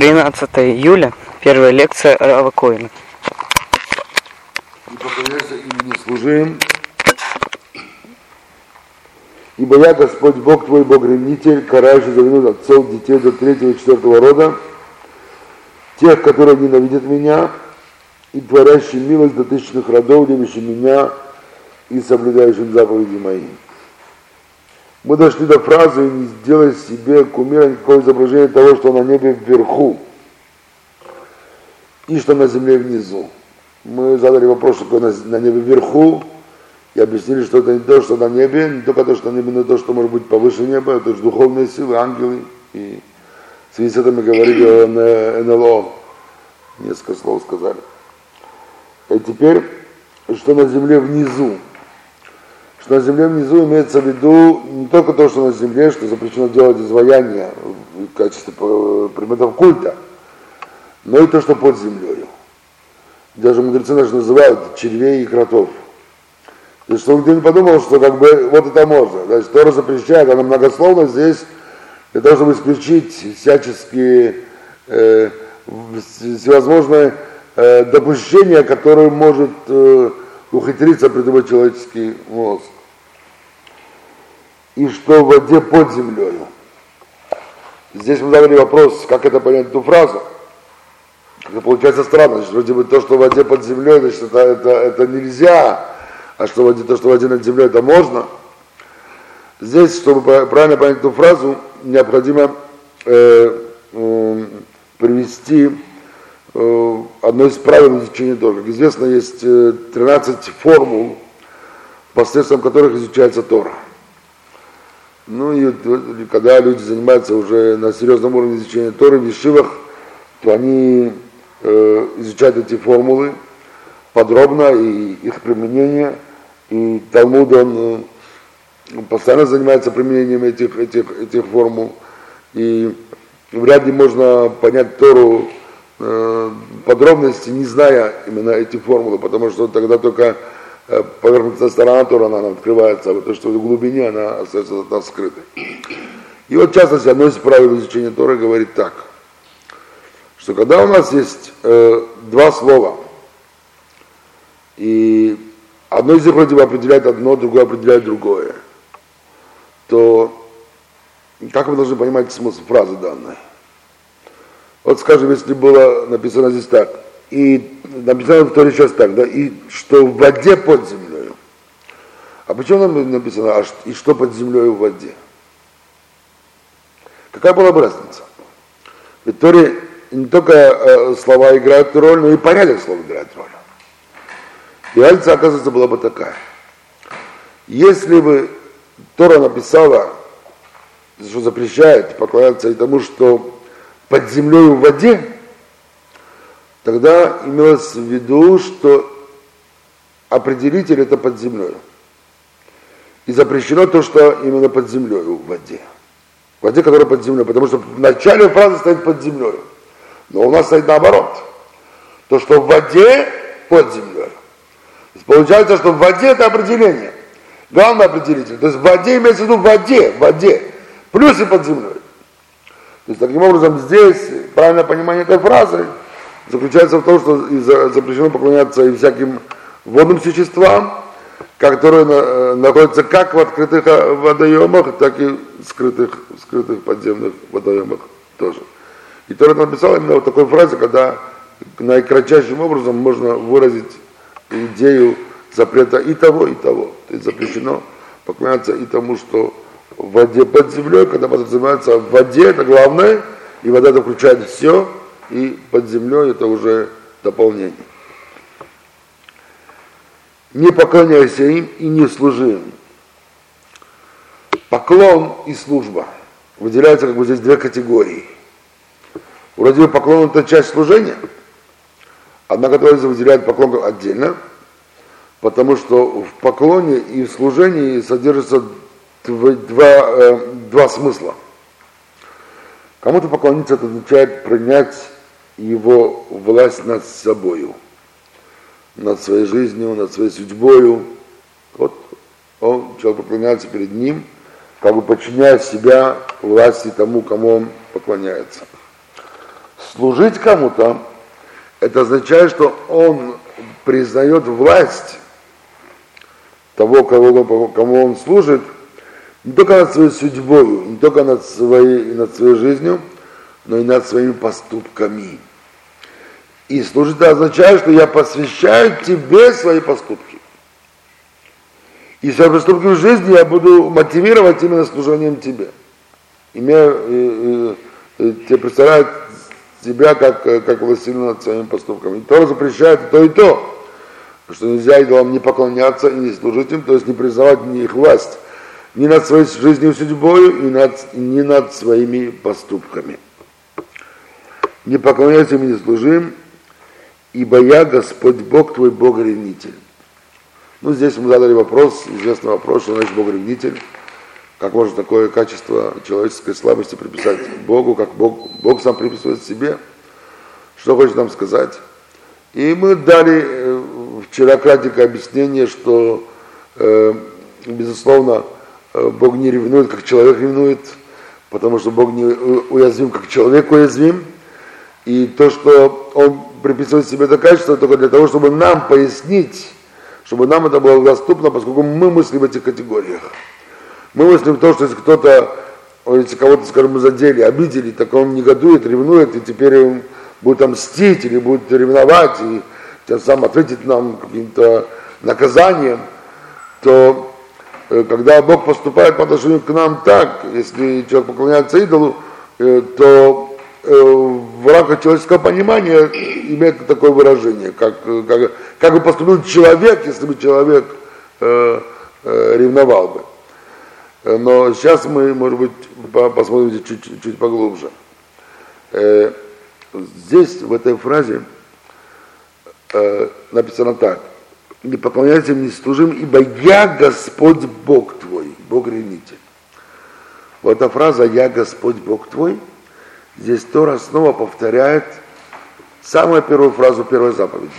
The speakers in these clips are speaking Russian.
13 июля, первая лекция Рава Коина. И поклоняйся имени ибо я Господь Бог твой, Бог-ревнитель, карающий за вину отцов, детей до третьего и четвертого рода, тех, которые ненавидят меня, и творящий милость до тысячных родов, любящий меня и соблюдающим заповеди мои. Мы дошли до фразы «Не сделай себе кумира никакого изображения того, что на небе вверху и что на земле внизу». Мы задали вопрос, что такое на, небе вверху, и объяснили, что это не то, что на небе, не только то, что на небе, но то, что может быть повыше неба, это же духовные силы, ангелы. И в связи с этим мы говорили о НЛО. Несколько слов сказали. И теперь, что на земле внизу на земле внизу имеется в виду не только то, что на земле, что запрещено делать изваяние в качестве предметов культа, но и то, что под землей. Даже мудрецы наши называют червей и кротов. То есть, чтобы никто не подумал, что как бы вот это можно. Значит, Тора запрещает, она многословно здесь для того, чтобы исключить всяческие э, всевозможные э, допущения, которые может э, ухитриться придумать человеческий мозг. И что в воде под землей. Здесь мы задали вопрос, как это понять эту фразу. Это получается странно, значит, вроде бы то, что в воде под землей, значит, это, это, это нельзя, а что в воде, то, что в воде над землей, это можно. Здесь, чтобы правильно понять эту фразу, необходимо э, э, привести Э, одно из правил изучения Торы. Известно, есть 13 э, формул, посредством которых изучается Тора. Ну и когда люди занимаются уже на серьезном уровне изучения Торы в Ешивах, то они э, изучают эти формулы подробно и их применение. И Талмуд, он э, постоянно занимается применением этих, этих, этих формул. И вряд ли можно понять Тору Э, подробности, не зная именно эти формулы, потому что тогда только поверхностная сторона Тора, она открывается, а то, что в глубине она остается от нас скрытой. И вот, в частности, одно из правил изучения Тора говорит так, что когда у нас есть э, два слова, и одно из них вроде бы определяет одно, другое определяет другое, то как мы должны понимать смысл фразы данной? Вот скажем, если было написано здесь так, и написано в Торе сейчас так, да, и что в воде под землей. А почему нам написано, а и что под землей в воде? Какая была бы разница? В Торе не только э, слова играют роль, но и порядок слов играет роль. И разница, оказывается, была бы такая. Если бы Тора написала, что запрещает поклоняться и тому, что под землей в воде, тогда имелось в виду, что определитель это под землей. И запрещено то, что именно под землей в воде. В воде, которая под землей. Потому что в начале фразы стоит под землей. Но у нас стоит наоборот. То, что в воде под землей. Получается, что в воде это определение. Главное определитель. То есть в воде имеется в виду в воде, в воде. Плюс и под землей. То есть, таким образом, здесь правильное понимание этой фразы заключается в том, что запрещено поклоняться и всяким водным существам, которые э, находятся как в открытых э, водоемах, так и в скрытых, в скрытых подземных водоемах тоже. И Тора написал именно вот такой фразе, когда наикратчайшим образом можно выразить идею запрета и того, и того. То есть запрещено поклоняться и тому, что в воде под землей, когда подразумевается в воде, это главное, и вода это включает все, и под землей это уже дополнение. Не поклоняйся им и не служи им. Поклон и служба выделяются как бы здесь две категории. Вроде бы поклон это часть служения, однако Троица выделяет поклон отдельно, потому что в поклоне и в служении содержится два, э, два смысла. Кому-то поклониться это означает принять его власть над собою, над своей жизнью, над своей судьбою. Вот он, человек поклоняется перед ним, как бы подчиняя себя власти тому, кому он поклоняется. служить кому-то, это означает, что он признает власть того, кого, кому он служит, не только над своей судьбой, не только над своей, над своей жизнью, но и над своими поступками. И служить это означает, что я посвящаю тебе свои поступки. И свои поступки в жизни я буду мотивировать именно служением тебе. Имея, и, и, и, тебе представляют себя как, как властелин над своими поступками. И Тора запрещает то, и то, что нельзя идолам не поклоняться и не служить им, то есть не признавать ни их власть, ни над своей жизнью и судьбой, и над, ни над своими поступками. Не поклоняйся им, не служим, ибо я Господь Бог твой, Бог-ревнитель. Ну, здесь мы задали вопрос, известный вопрос, что значит Бог-ревнитель. Как можно такое качество человеческой слабости приписать Богу, как Бог, Бог сам приписывает себе? Что хочет нам сказать? И мы дали э, вчера кратенькое объяснение, что, э, безусловно, э, Бог не ревнует, как человек ревнует, потому что Бог не уязвим, как человек уязвим. И то, что Он приписывает себе это качество, только для того, чтобы нам пояснить, чтобы нам это было доступно, поскольку мы мыслим в этих категориях. Мы мыслим то, что если кто-то, если кого-то, скажем, задели, обидели, так он негодует, ревнует, и теперь он будет мстить или будет ревновать, и тем самым ответить нам каким-то наказанием, то э, когда Бог поступает по отношению к нам так, если человек поклоняется идолу, э, то в рамках человеческого понимания имеет такое выражение, как, как, как бы поступил человек, если бы человек э, э, ревновал бы. Э, но сейчас мы, может быть, посмотрим чуть, чуть поглубже. Э, здесь, в этой фразе, э, написано так. Не поклоняйся мне служим, ибо я Господь Бог твой, Бог ревнитель. Вот эта фраза «Я Господь Бог твой» здесь Тора снова повторяет самую первую фразу первой заповеди.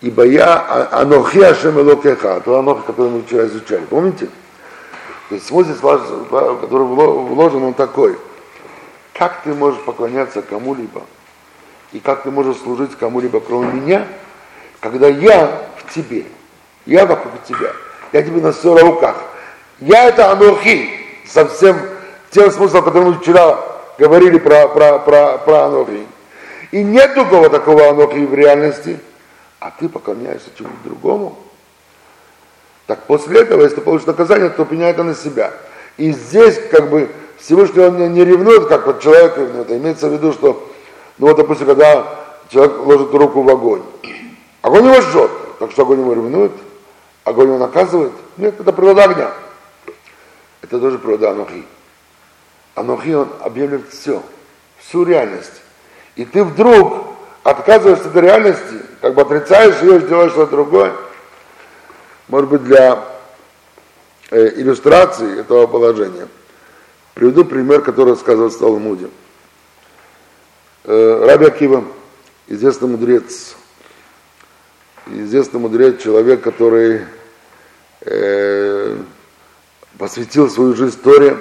Ибо я а, Анохи Ашем Элокеха, то Анох, который мы вчера изучали. Помните? То есть смысл, который вложен, он такой. Как ты можешь поклоняться кому-либо, и как ты можешь служить кому-либо, кроме меня, когда я в тебе, я вокруг тебя, я тебе на все руках. Я это анохи, совсем тем смыслом, который мы вчера говорили про, про, про, про анохи. И нет другого такого анохи в реальности, а ты поклоняешься чему-то другому, так после этого, если ты получишь наказание, то пеняй это на себя. И здесь как бы Всевышний он не ревнует, как вот человек ревнует. А имеется в виду, что, ну вот, допустим, когда человек ложит руку в огонь, огонь его жжет, так что огонь его ревнует, огонь его наказывает. Нет, это природа огня. Это тоже природа Анохи. Анохи, он объемлет все, всю реальность. И ты вдруг отказываешься от реальности, как бы отрицаешь ее, делаешь что-то другое, может быть, для э, иллюстрации этого положения приведу пример, который рассказывает в Талмуде. Э, Раби Акива, известный мудрец, известный мудрец, человек, который э, посвятил свою жизнь Торе,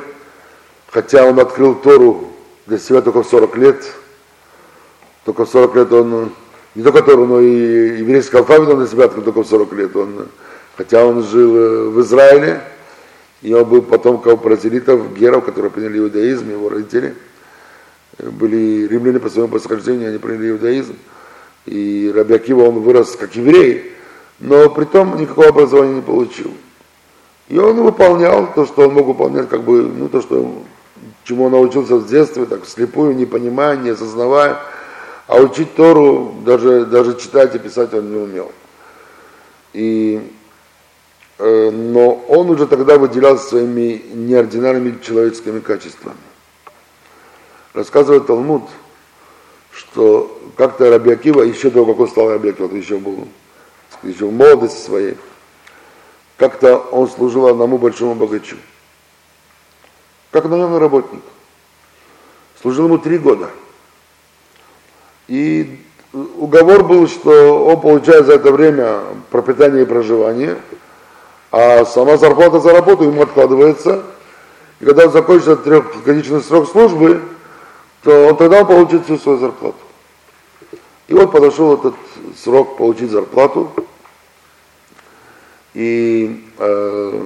хотя он открыл Тору для себя только в 40 лет, только в 40 лет он, не только Тору, но и еврейский алфавит он для себя открыл только в 40 лет, он Хотя он жил э, в Израиле, и он был потомком прозелитов, геров, которые приняли иудаизм, его родители э, были римляне по своему происхождению, они приняли иудаизм. И Раби Акива, он вырос как еврей, но при том никакого образования не получил. И он выполнял то, что он мог выполнять, как бы, ну, то, что, чему он научился в детстве, так, слепую, не понимая, не осознавая. А учить Тору, даже, даже читать и писать он не умел. И Э, но он уже тогда выделялся своими неординарными человеческими качествами. Рассказывает Талмуд, что как-то Раби Акива, еще до как он стал Раби Акива, еще был еще в молодости своей, как-то он служил одному большому богачу, как наемный работник. Служил ему три года. И уговор был, что он получает за это время пропитание и проживание – а сама зарплата за работу ему откладывается. И когда закончится трехгодичный срок службы, то он тогда получит всю свою зарплату. И вот подошел этот срок получить зарплату, и э,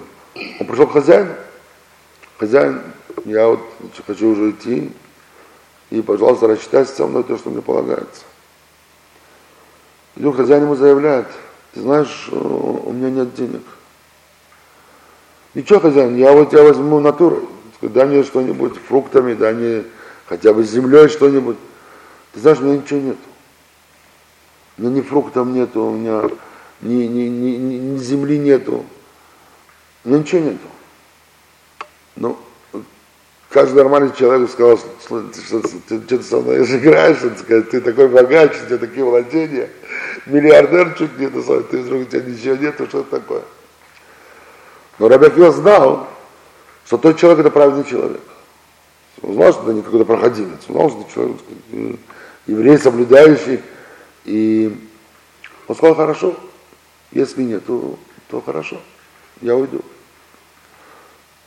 он пришел к хозяину. Хозяин, я вот хочу уже идти, и, пожалуйста, рассчитайся со мной то, что мне полагается. И вдруг хозяин ему заявляет, ты знаешь, у меня нет денег. Ничего, хозяин, я вот тебя возьму натурой. Дай мне что-нибудь фруктами, дай мне хотя бы землей что-нибудь. Ты знаешь, у меня ничего нет. У меня ни фруктов нету, у меня ни, ни, ни, ни земли нету. У меня ничего нету. Ну, каждый нормальный человек сказал, что, что, ты что-то со мной играешь, ты такой богач, у тебя такие владения, миллиардер чуть не, ты вдруг у тебя ничего нету, что это такое. Но Рабиакива знал, что тот человек это правильный человек. Он знал, что это не какой-то проходимец, он знал, что это человек, еврей, соблюдающий. И он сказал, хорошо, если нет, то, то хорошо, я уйду.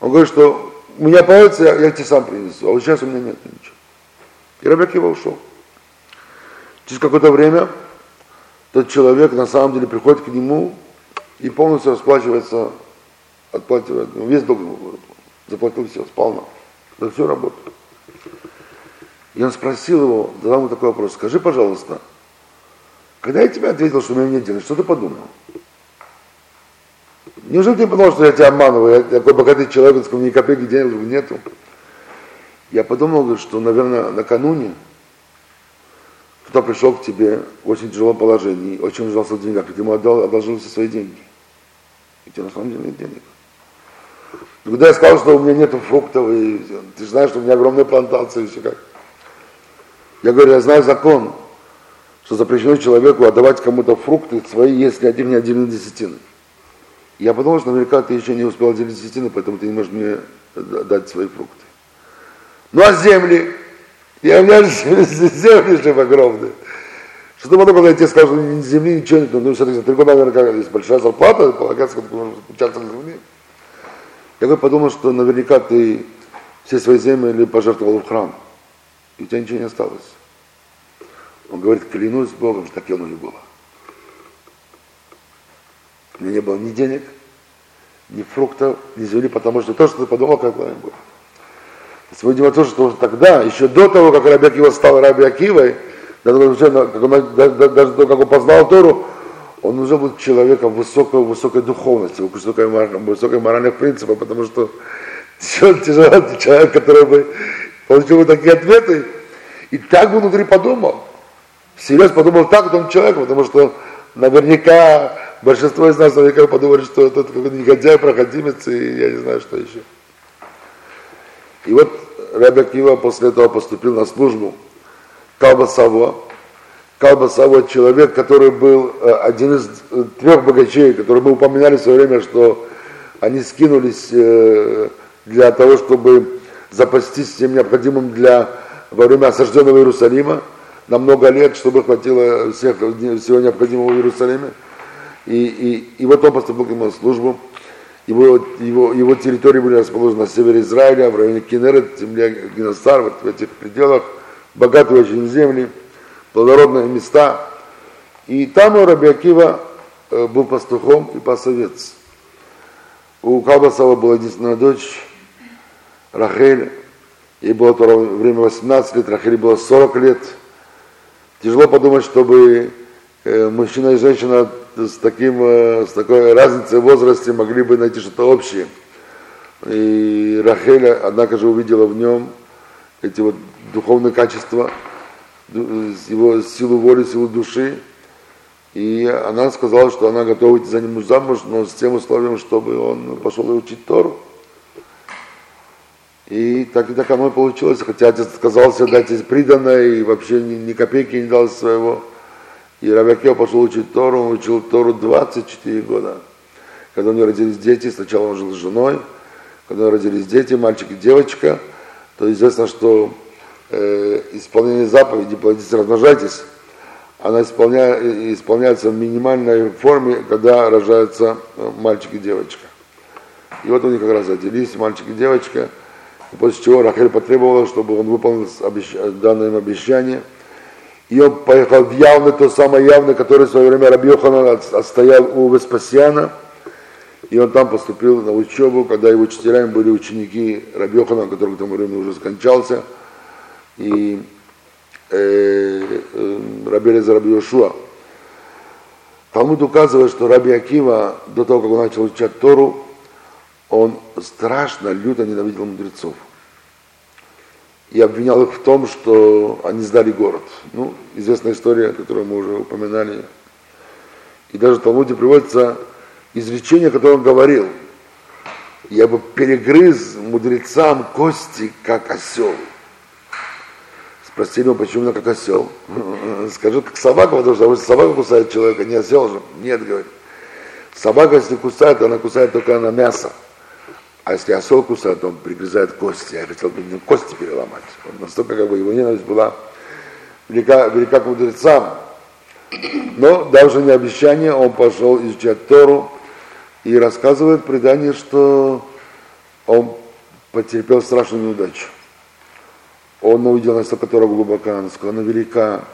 Он говорит, что у меня появится, я, я тебе сам принесу, а вот сейчас у меня нет ничего. И Рабиакива ушел. Через какое-то время тот человек на самом деле приходит к нему и полностью расплачивается отплатил, ну, весь долг заплатил все, сполна. За всю работу. И он спросил его, задал ему такой вопрос, скажи, пожалуйста, когда я тебе ответил, что у меня нет денег, что ты подумал? Неужели ты подумал, что я тебя обманываю, я такой богатый человек, у меня ни копейки денег нету? Я подумал, что, наверное, накануне кто пришел к тебе в очень тяжелом положении, очень нуждался в деньгах, и ты ему отдал, одолжил все свои деньги. И тебе на самом деле нет денег. Когда я сказал, что у меня нет фруктов, и ты знаешь, что у меня огромная плантация, и все как. Я говорю, я знаю закон, что запрещено человеку отдавать кому-то фрукты свои, если один не отдельно десятины. Я подумал, что наверняка ты еще не успел отделить десятины, поэтому ты не можешь мне дать свои фрукты. Ну а земли? Я, у меня земли же огромные. Что ты потом, когда я тебе скажу, ни земли, ничего нет, ну, соответственно, три года, наверное, есть большая зарплата, полагается, как ты участвовать в земле. Я бы подумал, что наверняка ты все свои земли пожертвовал в храм, и у тебя ничего не осталось. Он говорит, клянусь Богом, что так оно и было. У меня не было ни денег, ни фруктов, ни земли, потому что то, что ты подумал, как бы было. Видимо, то, что тогда, еще до того, как Раби Акива стал Раби Акивой, даже, даже до как он познал Тору, он уже будет человеком высокой, высокой духовности, высокой, высокой моральных принципов, потому что тяжелый человек, который бы получил бы такие ответы, и так внутри подумал. Всерьез подумал так о том человеке, потому что наверняка большинство из нас наверняка подумали, что это какой-то негодяй, проходимец, и я не знаю, что еще. И вот Раби Кива после этого поступил на службу Калба Саво, человек, который был э, один из э, трех богачей, которые мы упоминали в свое время, что они скинулись э, для того, чтобы запастись всем необходимым для во время осажденного Иерусалима на много лет, чтобы хватило всех, всего необходимого в Иерусалиме. И, и, и вот он поступил к нему на службу. Его, его, его территории были расположены на севере Израиля, в районе Кенерет, земле Геносар, вот в этих пределах, богатые очень земли плодородные места. И там у Раби Акива э, был пастухом и пасовец. У Калбасова была единственная дочь, Рахель. Ей было то время 18 лет, Рахель было 40 лет. Тяжело подумать, чтобы э, мужчина и женщина с, таким, э, с такой разницей в возрасте могли бы найти что-то общее. И Рахель, однако же, увидела в нем эти вот духовные качества – его силу воли, силу души. И она сказала, что она готова идти за ним замуж, но с тем условием, чтобы он пошел и учить Тору. И так и так оно и получилось, хотя отец отказался дать из приданное и вообще ни, ни копейки не дал своего. И Рабиакео пошел учить Тору, он учил Тору 24 года. Когда у него родились дети, сначала он жил с женой, когда у него родились дети, мальчик и девочка, то известно, что э, исполнение заповеди «плодитесь, размножайтесь», она исполня, исполняется в минимальной форме, когда рожаются э, мальчик и девочка. И вот у них как раз родились мальчик и девочка, После чего Рахель потребовала, чтобы он выполнил обещ... данное им обещание. Он поехал в явное, то самое явное, которое в свое время Раби Йоханан отстоял у Веспасиана. И он там поступил на учебу, когда его учителями были ученики Раби Йоханана, который к тому времени уже скончался, и э, э, Раби Леза Раби Йошуа. Талмуд указывает, что Раби Акива, до того, как он начал учать Тору, он страшно, люто ненавидел мудрецов. И обвинял их в том, что они сдали город. Ну, известная история, которую мы уже упоминали. И даже в Талмуде приводится изречение, которое он говорил. Я бы перегрыз мудрецам кости, как осел. Спросили его, почему именно как осел. Скажу, как собака, потому что собака кусает человека, не осел же. Нет, говорит. Собака, если кусает, она кусает только на мясо. А если осел кусает, он пригрызает кости. Я хотел бы кости переломать. Он настолько как бы его ненависть была велика, велика к мудрецам. Но даже не обещание, он пошел изучать Тору и рассказывает предание, что он потерпел страшную неудачу. Он увидел настолько Тора глубока, насколько она велика,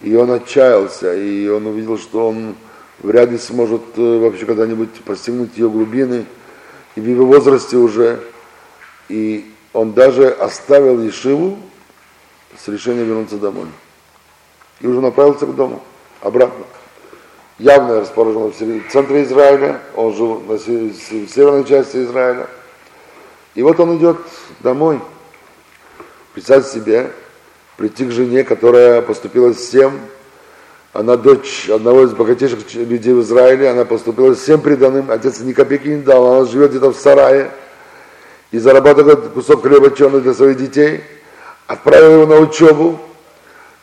и он отчаялся, и он увидел, что он вряд ли сможет э, вообще когда-нибудь постигнуть ее глубины – и в его возрасте уже, и он даже оставил Ешиву с решением вернуться домой. И уже направился к дому, обратно. Явно расположен в центре Израиля, он жил в северной части Израиля. И вот он идет домой. Представьте себе, прийти к жене, которая поступила всем она дочь одного из богатейших людей в Израиле, она поступила всем преданным, отец ни копейки не дал, она живет где-то в сарае и зарабатывает кусок хлеба черный для своих детей, отправила его на учебу,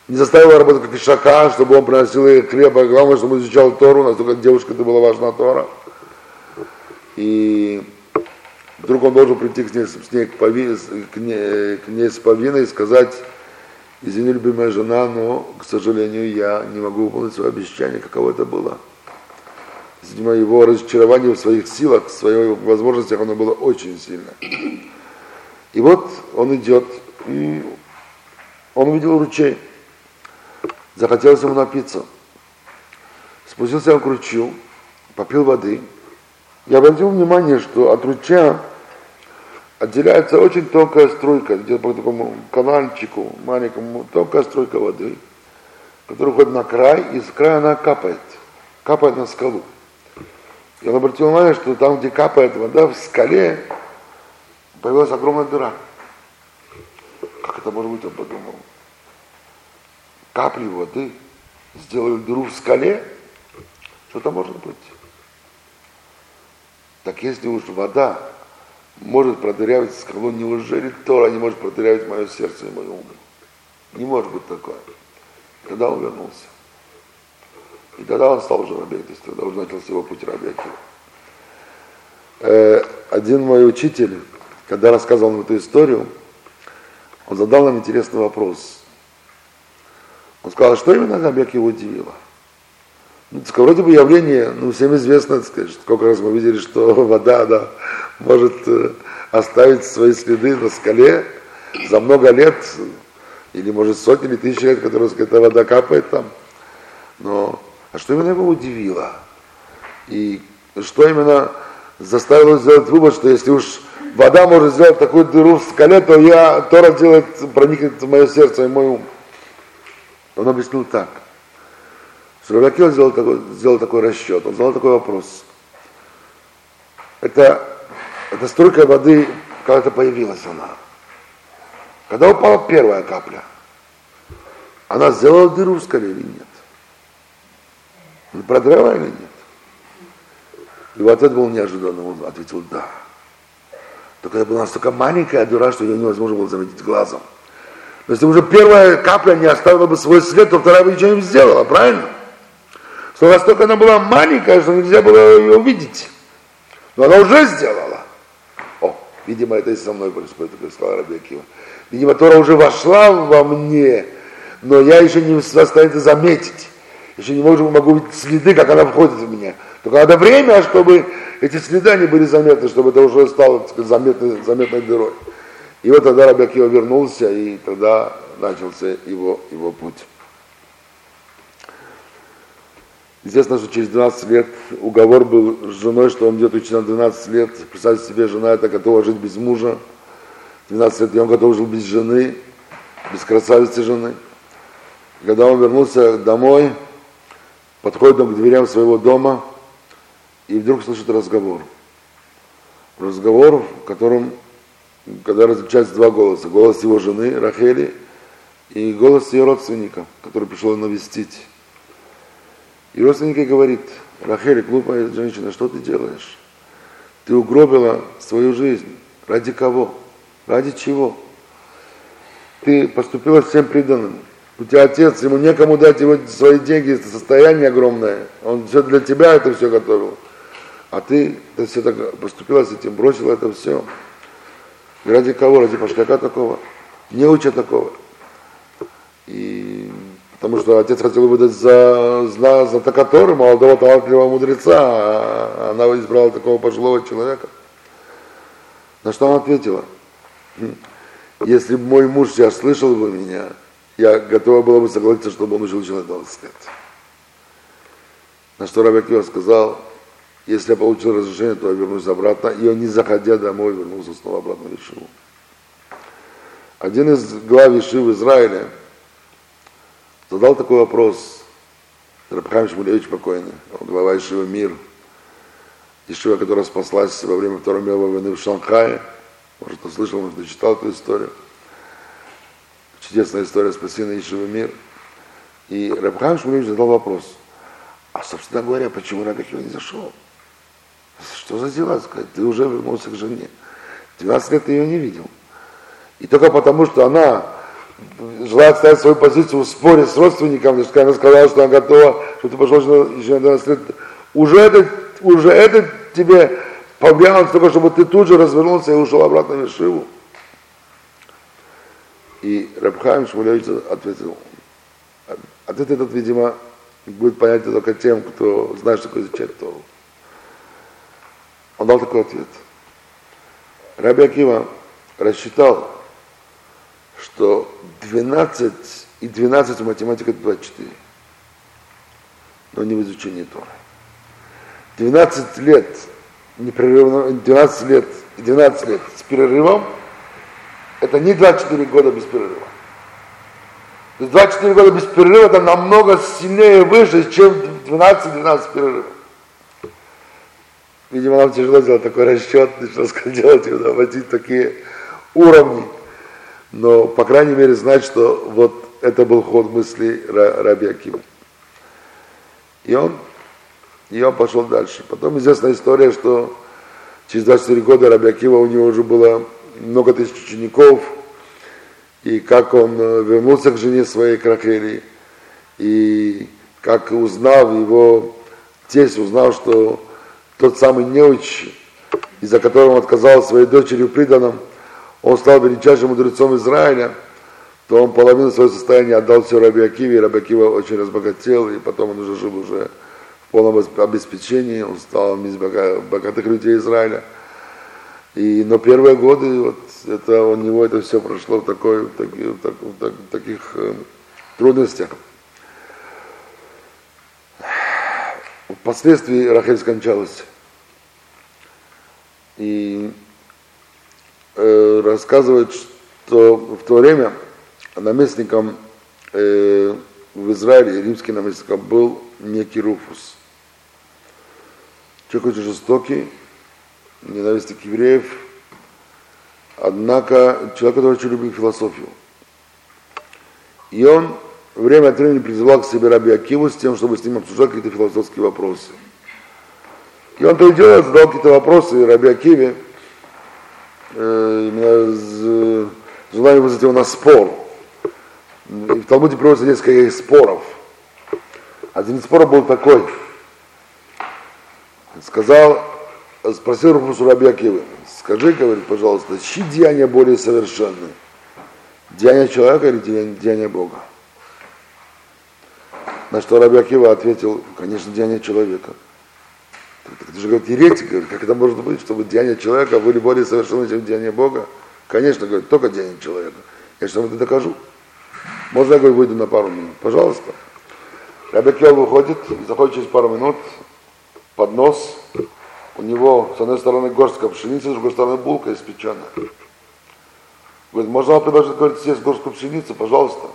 не заставила работать как ишака, чтобы он приносил ей хлеб, а главное, чтобы он изучал Тору, настолько девушка это была важна Тора. И вдруг он должен прийти к ней, с ней, к, пови, к, ней, к ней с повинной и сказать, Извини, любимая жена, но, к сожалению, я не могу выполнить свое обещание, каково это было. Видимо, его разочарование в своих силах, в своих возможностях, оно было очень сильно. И вот он идет, он увидел ручей. Захотелось ему напиться. Спустился он к ручью, попил воды. Я обратил внимание, что от ручья отделяется очень тонкая струйка, где-то по такому канальчику маленькому, тонкая струйка воды, которая уходит на край, и с края она капает, капает на скалу. Я обратил внимание, что там, где капает вода, в скале появилась огромная дыра. Как это может быть, он подумал. Капли воды сделали дыру в скале, что-то может быть. Так если уж вода может продырявить скалу, неужели Тора не может продырявить мое сердце и мой ум? Не может быть такое. Тогда он вернулся. И тогда он стал уже рабей, то есть тогда уже начался его путь раби э, Один мой учитель, когда рассказывал нам эту историю, он задал нам интересный вопрос. Он сказал, что именно Рабек его удивило? Ну, так, вроде бы явление, ну, всем известно, так сказать, сколько раз мы видели, что вода, да, может э, оставить свои следы на скале за много лет, или может сотни или тысячи лет, которые эта вода капает там. Но а что именно его удивило? И что именно заставило сделать вывод, что если уж вода может сделать такую дыру в скале, то я, Тора делает, проникнет в мое сердце и мой ум. Он объяснил так. Что Рабакил сделал такой, сделал такой расчет, он задал такой вопрос. Это эта струйка воды когда-то появилась она. Когда упала первая капля, она сделала дыру в скале или нет? Она продрала или нет? И вот ответ был неожиданным, он ответил да. Только это была настолько маленькая дыра, что ее невозможно было заметить глазом. Но если уже первая капля не оставила бы свой след, то вторая бы ничего не сделала, правильно? Что настолько она была маленькая, что нельзя было ее увидеть. Но она уже сделала. Видимо, это и со мной происходит, как сказал Рабиакива. Видимо, Тора уже вошла во мне, но я еще не в состоянии заметить. Еще не могу, могу видеть следы, как она входит в меня. Только надо время, чтобы эти следы не были заметны, чтобы это уже стало так сказать, заметной, заметной дырой. И вот тогда Рабиакива вернулся, и тогда начался его, его путь. Естественно, что через 12 лет уговор был с женой, что он идет учить на 12 лет. Представьте себе, жена это готова жить без мужа. 12 лет, и он готов жить без жены, без красавицы жены. Когда он вернулся домой, подходит он к дверям своего дома и вдруг слышит разговор. Разговор, в котором, когда различаются два голоса. Голос его жены Рахели и голос ее родственника, который пришел навестить. И родственник говорит, Рахель, глупая женщина, что ты делаешь? Ты угробила свою жизнь. Ради кого? Ради чего? Ты поступила всем преданным. У тебя отец, ему некому дать его свои деньги, это состояние огромное. Он все для тебя это все готовил. А ты, ты все так поступила с этим, бросила это все. Ради кого? Ради пошляка такого? Не уча такого. И потому что отец хотел выдать за, за, за Такатору, молодого талантливого мудреца, а она избрала такого пожилого человека. На что она ответила? «Хм, если бы мой муж сейчас слышал бы меня, я готова была бы согласиться, чтобы он учил человека 20 лет. На что Рабиакива сказал, если я получил разрешение, то я вернусь обратно. И он, не заходя домой, вернулся снова обратно в Ишиву. Один из глав Ишивы Израиля задал такой вопрос. Рабхам Шмулевич покойный, он глава Ишивы Мир. Ишива, которая спаслась во время Второй мировой войны в Шанхае. Может, кто слышал, может, читал эту историю. Чудесная история спасения Ишивы Мир. И Рабхам Шмулевич задал вопрос. А, собственно говоря, почему Рабихил не зашел? Что за дела, сказать? Ты уже вернулся к жене. 12 лет ты ее не видел. И только потому, что она желает ставить свою позицию в споре с родственником, она сказала, что она готова, что ты пошел еще на 12 лет, уже это, уже это тебе повлияло только, чтобы ты тут же развернулся и ушел обратно в Ишиву. И Рабхайм Шмулевич ответил, ответ этот, видимо, будет понятен только тем, кто знает, что такое изучать Тору. Он дал такой ответ. Раби Акива рассчитал, что 12 и 12 в математике это 24, но не в изучении Торы. 12 лет непрерывно, 12 лет и 12 лет с перерывом, это не 24 года без перерыва. То есть 24 года без перерыва это намного сильнее выше, чем 12-12 перерывов. Видимо, нам тяжело сделать такой расчет, что делать, вводить такие уровни. Но, по крайней мере, знать, что вот это был ход мысли Раби Акима. И он, и он пошел дальше. Потом известная история, что через 24 года Раби Акива у него уже было много тысяч учеников, и как он э, вернулся к жене своей Крахели, и как узнал его тесть, узнал, что тот самый неуч, из-за которого он отказал своей дочери в приданном, он стал величайшим мудрецом Израиля, то он половину своего состояния отдал все Раби Акиве, и Раби Акива очень разбогател, и потом он уже жил уже в полном обеспечении, он стал из богатых людей Израиля. И, но первые годы, вот это у него это все прошло в, такой, в, таки, в, так, в, так, в таких э, трудностях. Впоследствии Рахель скончалась. И э, рассказывают, что в то время наместником э, в Израиле, римским наместником, был некий Руфус. Человек очень жестокий, ненавистник евреев, однако человек, который очень любил философию. И он время от времени призывал к себе Раби Акиву с тем, чтобы с ним обсуждать какие-то философские вопросы. И он то и дело задал какие-то вопросы Раби Акиве, именно желая вызвать его на спор. И в Талмуде приводится несколько споров. Один из споров был такой. Сказал, спросил Руфусу Раби скажи, говорит, пожалуйста, чьи деяния более совершенны? Деяния человека или деяния Бога? На что Раби ответил, конечно, деяние человека. Это же говорит еретик, как это может быть, чтобы деяния человека были более совершенны, чем деяния Бога? Конечно, говорит, только денег человека. Я сейчас вам это докажу. Можно я, говорю, выйду на пару минут? Пожалуйста. Рабекел выходит, заходит через пару минут, под нос, у него с одной стороны горстка пшеницы, с другой стороны булка испеченная. Говорит, можно вам предложить, говорит, съесть горстку пшеницы, пожалуйста.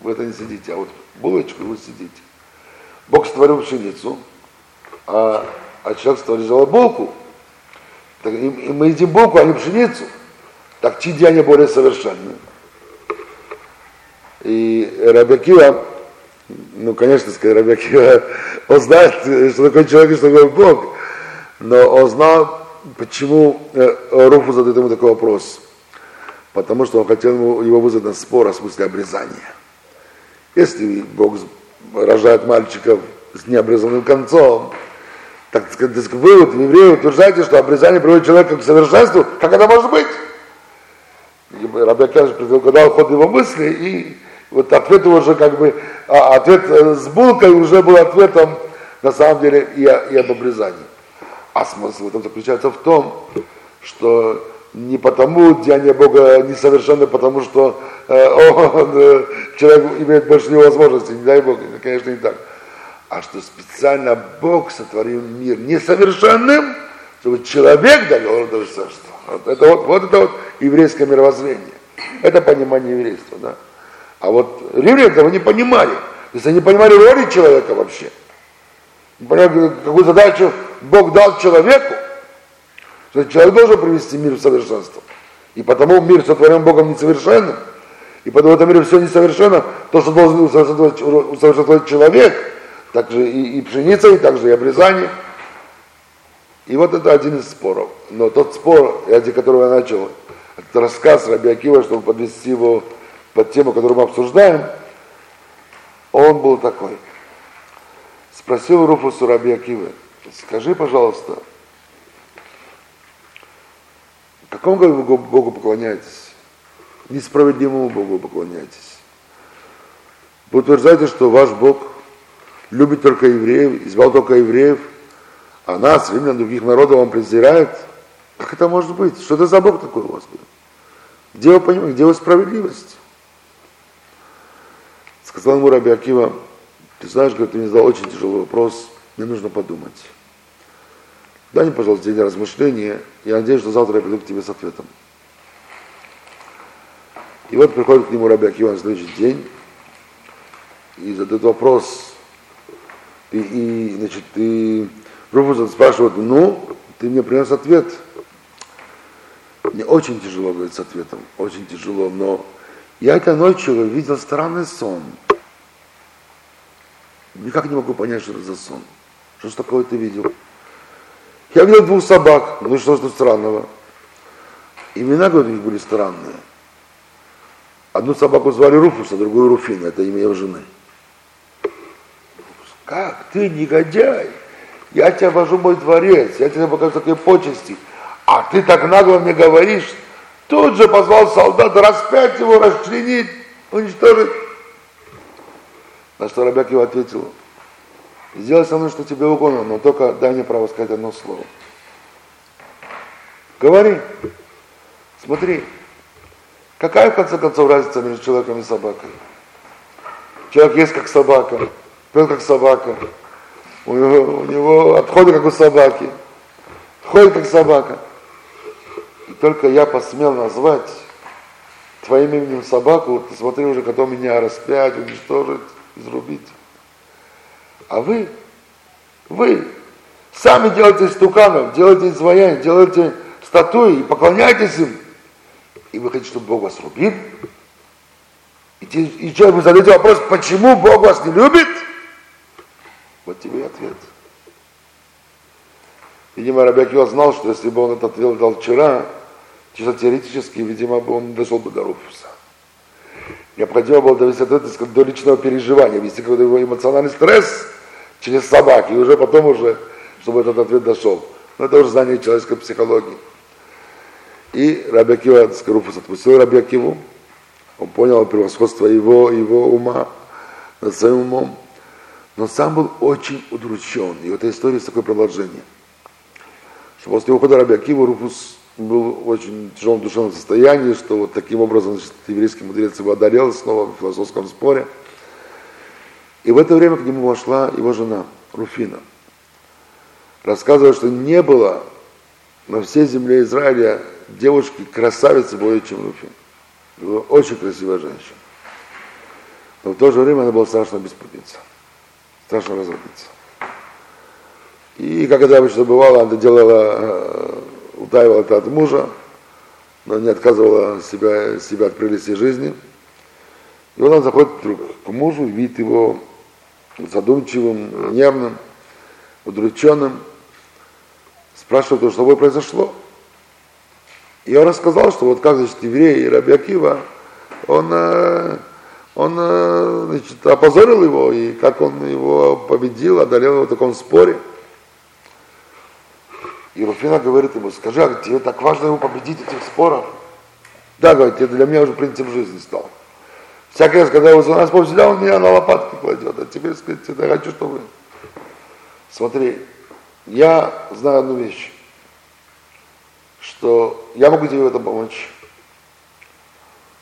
Вы это не сидите, а вот булочку вы сидите. Бог створил пшеницу, а, а человек створил булку. Так, и, и мы едим булку, а не пшеницу. Так чьи деяния более совершенны? И Рабекива, ну, конечно, сказать, Рабекива, он знает, что такое человек и что такое Бог, но он знал, почему э, Руфу задает ему такой вопрос. Потому что он хотел его вызвать на спор о смысле обрезания. Если Бог рожает мальчиков с необрезанным концом, так сказать, вывод евреи утверждаете, что обрезание приводит человека к совершенству, как это может быть? Рабиакяш предугадал ход его мысли, и вот ответ уже как бы, а ответ э, с булкой уже был ответом на самом деле и, и об обрезании. А смысл в этом заключается в том, что не потому деяние Бога несовершенно, потому что э, он, э, человек имеет больше невозможностей, не дай Бог, конечно, не так. А что специально Бог сотворил мир несовершенным, чтобы человек довел до совершенства. Вот это вот, вот это вот еврейское мировоззрение. Это понимание еврейства, да. А вот римляне этого не понимали. То есть они понимали роли человека вообще. Не понимали, какую задачу Бог дал человеку. Что человек должен привести мир в совершенство. И потому мир сотворен Богом несовершенным. И потому в этом мире все несовершенно. То, что должен усовершенствовать человек, также и, и пшеница, и также и обрезание. И вот это один из споров. Но тот спор, ради которого я начал, это рассказ Раби Акива, чтобы подвести его под тему, которую мы обсуждаем, он был такой. Спросил Руфусу Раби Акивы, скажи, пожалуйста, какому Богу, Богу поклоняетесь? Несправедливому Богу поклоняетесь. Вы утверждаете, что ваш Бог любит только евреев, избрал только евреев, а нас, римлян, других народов, он презирает. Как это может быть? Что это за Бог такой у вас? Где вы понимаете, где вы справедливость? Сказал ему Раби Акива, ты знаешь, говорит, ты мне задал очень тяжелый вопрос, мне нужно подумать. Дай мне, пожалуйста, день размышления, я надеюсь, что завтра я приду к тебе с ответом. И вот приходит к нему Раби Акива на следующий день и задает вопрос, и, и значит, и Руфус спрашивает, ну, ты мне принес ответ. Мне очень тяжело, говорит, с ответом, очень тяжело, но я этой ночью видел странный сон. Никак не могу понять, что это за сон. Что ж такое ты видел? Я видел двух собак. Ну что ж тут странного? Имена, говорит, у них были странные. Одну собаку звали Руфус, а другую Руфина. Это имя его жены. Как? Ты негодяй. Я тебя вожу в мой дворец. Я тебе покажу такие почести. А ты так нагло мне говоришь. Тут же позвал солдата распять его, расчленить, уничтожить. На что Рабяк его ответил, сделай со мной, что тебе угодно, но только дай мне право сказать одно слово. Говори. Смотри, какая в конце концов разница между человеком и собакой? Человек есть как собака, пил как собака, у него, у него отходы как у собаки, ходит как собака. И только я посмел назвать твоим именем собаку, ты смотри уже, готов меня распять, уничтожить изрубить. А вы, вы сами делаете стуканов, делаете изваяние, делаете статуи и поклоняетесь им. И вы хотите, чтобы Бог вас рубил? И, и человек вы задаете вопрос, почему Бог вас не любит? Вот тебе и ответ. Видимо, Рабиакива знал, что если бы он этот ответ дал вчера, чисто теоретически, видимо, бы он дошел бы до Руфуса необходимо было довести это до личного переживания, вести какой-то его эмоциональный стресс через собаки, и уже потом уже, чтобы этот ответ дошел. Но это уже знание человеческой психологии. И Раби Акива Скоруфус отпустил Раби Акиву, он понял превосходство его, его ума над своим умом, но сам был очень удручен. И в этой истории есть такое продолжение, что после ухода Раби Акива Руфус был в очень тяжелом душевном состоянии, что вот таким образом значит, еврейский мудрец его одолел снова в философском споре. И в это время к нему вошла его жена, Руфина. Рассказывая, что не было на всей земле Израиля девушки красавицы более, чем Руфин. Была очень красивая женщина. Но в то же время она была страшно беспутница, страшно разродница. И как это обычно бывало, она делала, э, утаивала это от мужа, но не отказывала себя, себя от прелести жизни. И вот он заходит вдруг к мужу, видит его задумчивым, нервным, удрученным, спрашивает, что с тобой произошло. И он рассказал, что вот как, значит, еврей и Раби Акива, он, э, он э, значит, опозорил его, и как он его победил, одолел его в таком споре. И Руфина говорит ему, скажи, а тебе так важно его победить этих спорах? Да, говорит, это для меня уже принцип жизни стал. Всякий раз, когда его за нас повзял, он меня на лопатки кладет. А теперь, сказать, я хочу, чтобы... Смотри, я знаю одну вещь, что я могу тебе в этом помочь,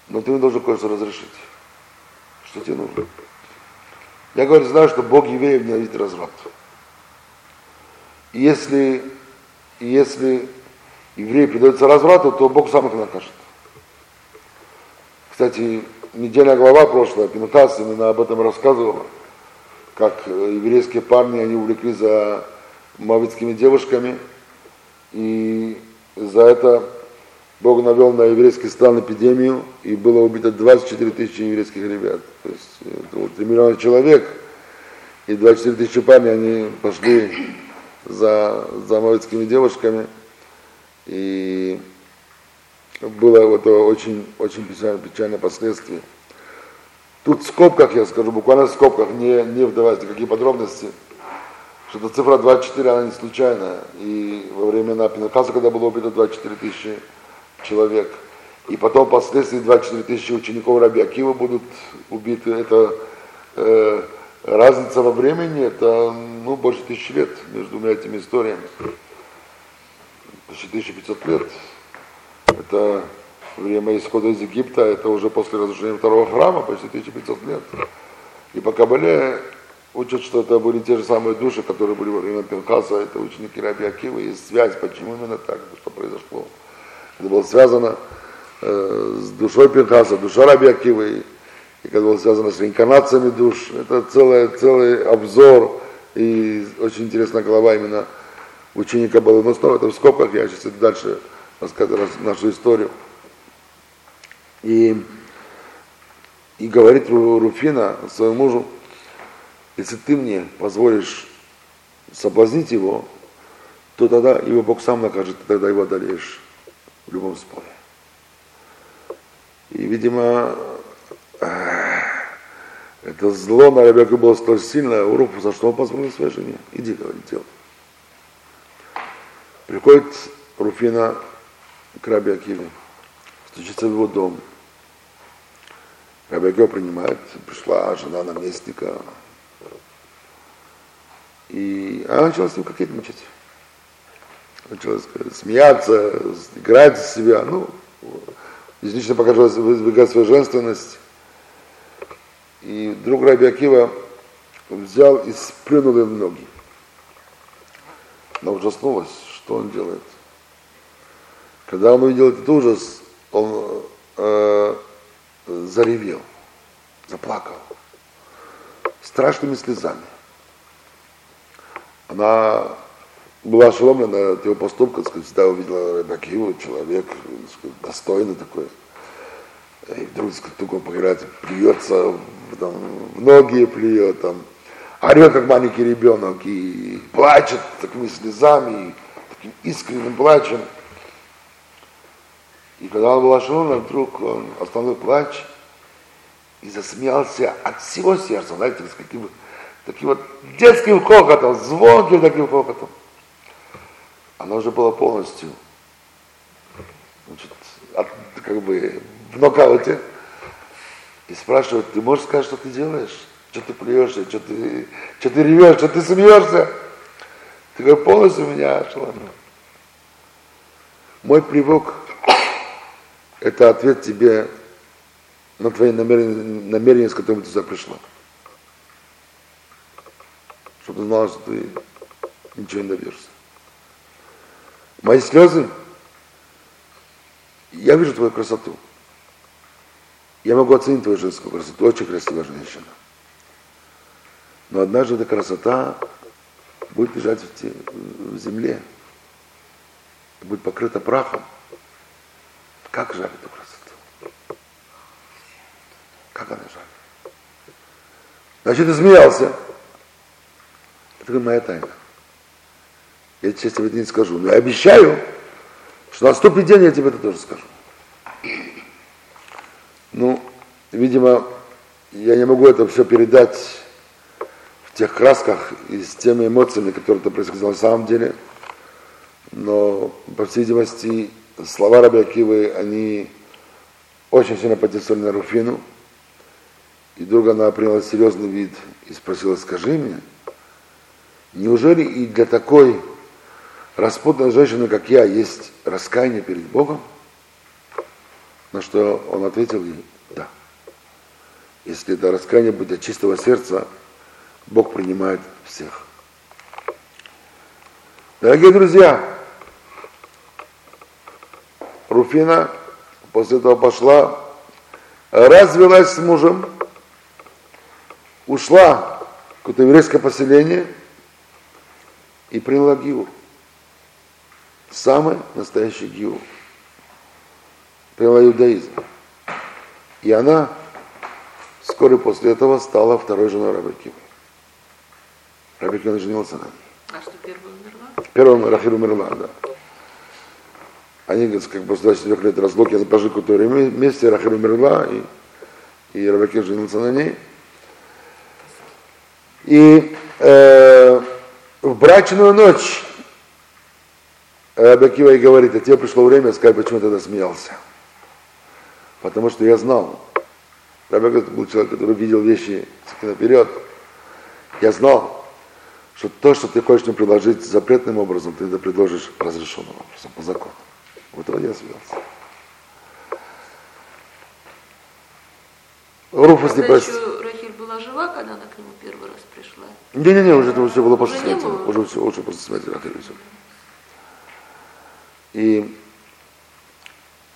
но ты мне должен кое-что разрешить. Нужно? Я говорю, знаю, что Бог евреев ненавидит разврат. И если, если евреи придется разврату, то Бог сам их накажет. Кстати, недельная глава прошлая, Пинхас именно об этом рассказывала, как еврейские парни, они увлеклись за мавитскими девушками, и за это Бог навел на еврейский стран эпидемию, и было убито 24 тысячи еврейских ребят. То есть это вот 3 миллиона человек, и 24 тысячи парней, они пошли за, за мавитскими девушками, и было это очень, очень печальное, печальное последствие. Тут в скобках, я скажу, буквально в скобках, не, не вдаваясь в какие подробности, что эта цифра 24, она не случайная. И во времена Пинахаса, когда было убито 24 тысячи человек, и потом впоследствии 24 тысячи учеников Раби Акива будут убиты, это э, разница во времени, это ну, больше тысячи лет между двумя этими историями. Почти 1500 лет. Это время исхода из Египта, это уже после разрушения второго храма, почти 1500 лет. И по Кабале учат, что это были те же самые души, которые были во время Пинхаса, это ученики Раби Акива, есть связь, почему именно так, что произошло. Это было связано э, с душой Пинхаса, душа Раби Акива, и, это было связано с реинкарнациями душ. Это целый, целый обзор и очень интересная глава именно ученика было. Но снова это в скобках, я сейчас дальше рассказываю нашу историю. И, и говорит Руфина своему мужу, если ты мне позволишь соблазнить его, то тогда его Бог сам накажет, ты тогда его одолеешь в любом споре. И, видимо, это зло на Ребекку было столь сильное, Уруф, за что он позволил своей жене. Иди, говорит, делай. Приходит Руфина к Раби Акиве, стучится в его дом. Раби Акива принимает, пришла жена наместника, и она начала с ним кокетничать. Начала смеяться, играть из себя, ну, излишне покажу, выдвигать свою женственность. И друг Раби Акива взял и сплюнул им ноги. Она ужаснулась, что он делает. Когда он увидел этот ужас, он э, заревел, заплакал страшными слезами она была ошеломлена от его поступка, сказать, всегда увидела Рабакиву, человек сказать, достойный такой. И вдруг сказать, он поиграет, плюется, там, в ноги плюет, там, орет, как маленький ребенок, и плачет такими слезами, и таким искренним плачем. И когда он был ошеломлен, вдруг он остановил плач и засмеялся от всего сердца, знаете, с каким таким вот детским хохотом, звонким таким хохотом. Она уже была полностью значит, от, как бы в нокауте. И спрашивают, ты можешь сказать, что ты делаешь? Что ты плюешься, что ты, что ты ревешь, что ты смеешься? Ты говоришь, полностью меня ошеломил. Мой привок – это ответ тебе на твои намерения, намерения, с которыми ты сюда пришла. Чтобы ты знала, что ты ничего не добьешься. Мои слезы, я вижу твою красоту. Я могу оценить твою женскую красоту. Очень красивая женщина. Но однажды эта красота будет лежать в, земле, будет покрыта прахом. Как жаль эту красоту? Как она жаль? Значит, ты смеялся. Это моя тайна. Я сейчас тебе не скажу. Но я обещаю, что наступит день, я тебе это тоже скажу. Ну, видимо, я не могу это все передать в тех красках и с теми эмоциями, которые это происходило на самом деле. Но, по всей видимости, слова Раби Акивы, они очень сильно подействовали на Руфину. И вдруг она приняла серьезный вид и спросила, скажи мне, неужели и для такой распутной женщины, как я, есть раскаяние перед Богом? На что он ответил ей, да. Если это раскаяние будет от чистого сердца, Бог принимает всех. Дорогие друзья, Руфина после этого пошла, развелась с мужем, ушла в какое-то еврейское поселение и приняла гиур. Самый настоящий гиур. Приняла иудаизм. И она вскоре после этого стала второй женой Рабакива. Рабакива женился на ней. А что, первая умерла? Первая Рахиль умерла, да. Они как бы с 24 лет разлуки, они прожили какое-то время вместе, Рахиль умерла, и, и Рабакив женился на ней. И э, в брачную ночь Рабакива и говорит, а тебе пришло время сказать, почему ты тогда смеялся. Потому что я знал. Рабакив был человек, который видел вещи наперед. Я знал, что то, что ты хочешь мне предложить запретным образом, ты это предложишь разрешенным образом, по закону. Вот этого я смеялся. Руфус не Тогда простил. Рахиль была жива, когда она к нему первый раз пришла? Не-не-не, уже это все было после смерти. Уже все, уже после смерти Рахиль. И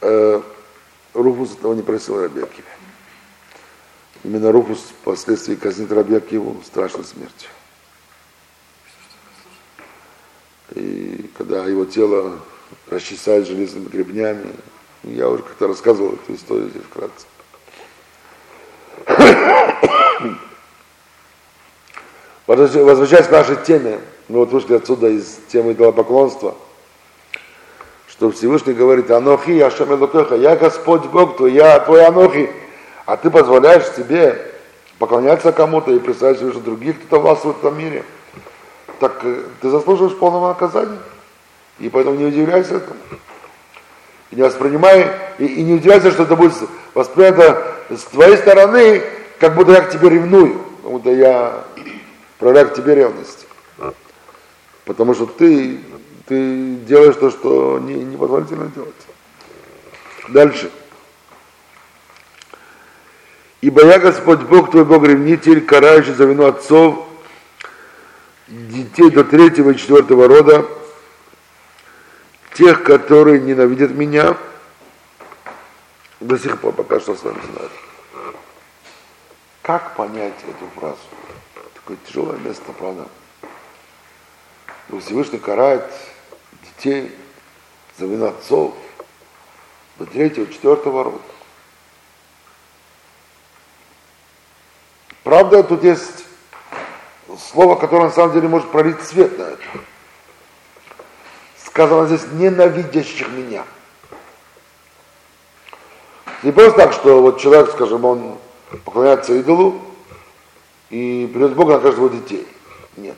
э, Руфус этого не просил Раби Акиве. Именно Руфус впоследствии казнит Раби Акиву страшной смертью. И когда его тело расчесают железными гребнями, я уже как-то рассказывал эту историю здесь вкратце. Возвращаясь к нашей теме, мы вот вышли отсюда из темы идолопоклонства, что Всевышний говорит, Анохи, Ашем Элокеха, я Господь Бог твой, я твой Анохи, а ты позволяешь себе поклоняться кому-то и представить себе, что других кто-то властвует в этом мире, так э, ты заслуживаешь полного наказания. И поэтому не удивляйся этому. И не воспринимай, и, и не удивляйся, что это будет воспринято с твоей стороны, как будто я к тебе ревную, как будто я проявляю к тебе ревность. Потому что ты, ты делаешь то, что не, не позволительно делать. Дальше. Ибо я Господь Бог твой Бог ревнитель, карающий за вину отцов, детей до третьего и четвертого рода, тех, которые ненавидят меня, до сих пор пока что с вами знают. Как понять эту фразу? Такое тяжелое место, правда? Всевышний карает детей за вину отцов до третьего, четвертого рода. Правда, тут есть слово, которое на самом деле может пролить свет на это. Сказано здесь ненавидящих меня. Не просто так, что вот человек, скажем, он поклоняется идолу и придет Бога на каждого детей. Нет.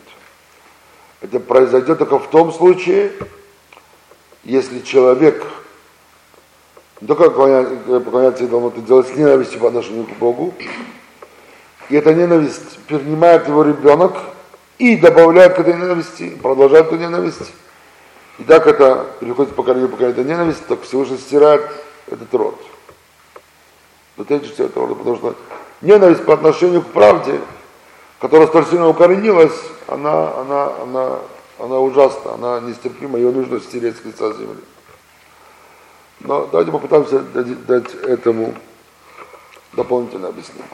Это произойдет только в том случае, если человек не только поклоняется идолам, это делает с ненавистью по отношению к Богу, и эта ненависть принимает его ребенок и добавляет к этой ненависти, продолжает эту ненависть. И так это переходит поколение поколение, это ненависть, так Всевышний стирает этот род. Вытечется этого рода, потому что ненависть по отношению к правде, которая столь сильно укоренилась, она, она, она, она ужасна, она нестерпима, ее нужно стереть с лица земли. Но давайте попытаемся дать, этому дополнительное объяснение.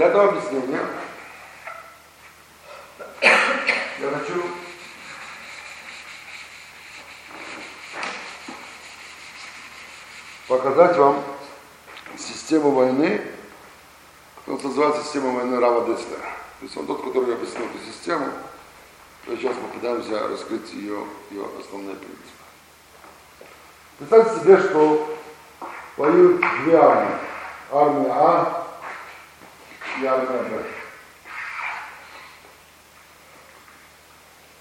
Для этого объяснения я хочу показать вам систему войны, которая называется система войны Рава Деслера. То есть он тот, который объяснил эту систему. То сейчас попытаемся раскрыть ее, ее основные принципы. Представьте себе, что воюют две армии. Армия А и армия Б.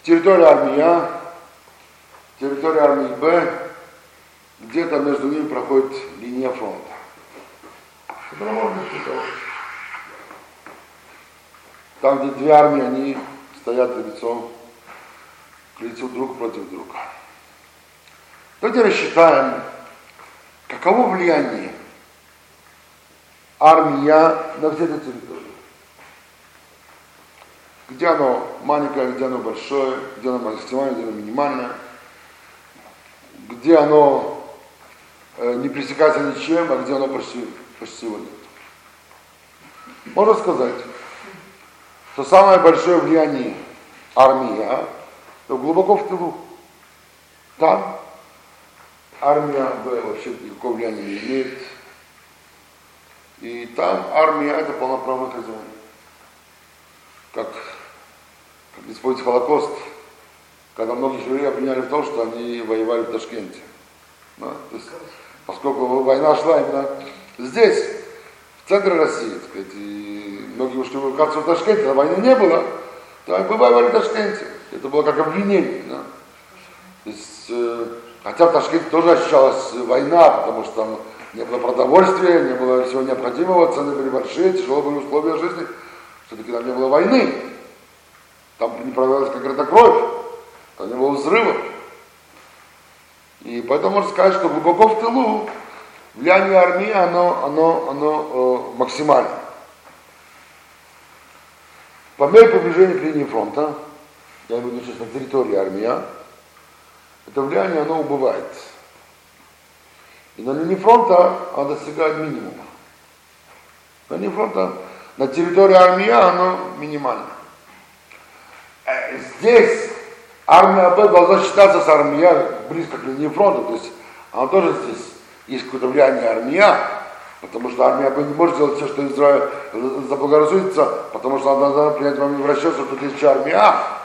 Территория армии А, территория армии Б, где-то между ними проходит линия фронта. Это можно сказать. Там, где две армии, они стоят лицом к лицу друг против друга. Давайте рассчитаем, каково влияние армия на всю эту территорию. Где оно маленькое, где оно большое, где оно максимальное, где оно минимальное, где оно э, не пресекается ничем, а где оно почти, почти его нет. Можно сказать, что самое большое влияние армии а, это глубоко в тылу. Там армия вообще никакого влияния не имеет. И там армия это полноправный хозяин. Как, как используется Холокост, когда многие евреи обвиняли в том, что они воевали в Ташкенте. Да? То есть, поскольку война шла именно здесь, в центре России, так сказать, и многие ушли в эвакуацию в Ташкенте, а войны не было, они воевали в Ташкенте. Это было как обвинение. Да? То есть, э, хотя в Ташкенте тоже ощущалась война, потому что там не было продовольствия, не было всего необходимого, цены были большие, тяжелые были условия жизни. Все-таки там не было войны. Там не проводилась конкретно кровь, там не было взрывов. И поэтому можно сказать, что глубоко в тылу влияние армии, оно, оно, оно э, максимально. По мере приближения к линии фронта, я имею в виду сейчас на территории армии, это влияние, оно убывает. И на линии фронта оно достигает минимума. На линии фронта, на территории армии оно минимально. Здесь армия Б должна считаться с армией близко к линии фронта, то есть она тоже здесь есть какое-то влияние армии потому что армия не может сделать все, что Израиль заблагоразумится, потому что она должна принять момент в расчет, что тут есть армия А.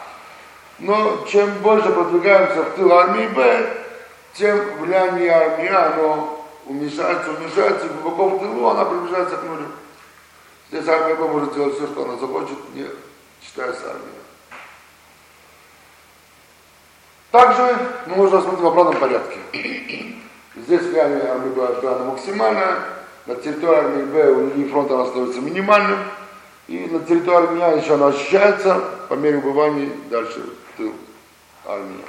Но чем больше продвигаемся в тыл армии Б, тем влияние армии оно уменьшается, уменьшается, и глубоко в тылу она приближается к нулю. Здесь армия Б может делать все, что она захочет, не считаясь армией. Также мы можем рассмотреть в обратном порядке. Здесь влияние армии Б максимальное, на территории армии Б у линии фронта она становится минимальным, и на территории армии А еще она ощущается по мере убывания дальше в тыл армии.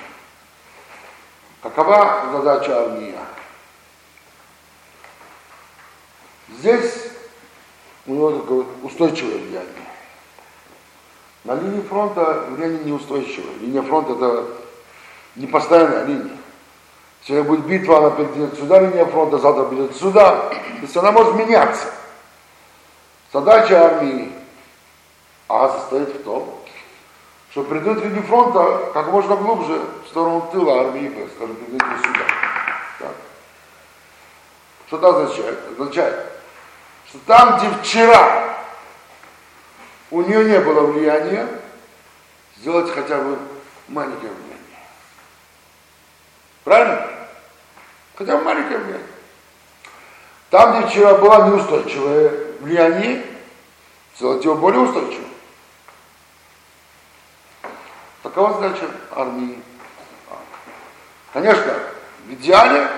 Какова задача армии? Здесь у него такое устойчивое влияние. На линии фронта влияние неустойчивое. Линия фронта это непостоянная линия. Сегодня будет битва, она придет сюда, линия фронта, завтра придет сюда. То есть она может меняться. Задача армии А состоит в том, что придут линии фронта как можно глубже в сторону тыла армии Б, скажем, придут сюда. Так. Что это означает? Означает, что там, где вчера у нее не было влияния, сделать хотя бы маленькое влияние. Правильно? Хотя маленькое влияние. Там, где вчера было неустойчивое влияние, его более устойчивым. Такова задача армии. Конечно, в идеале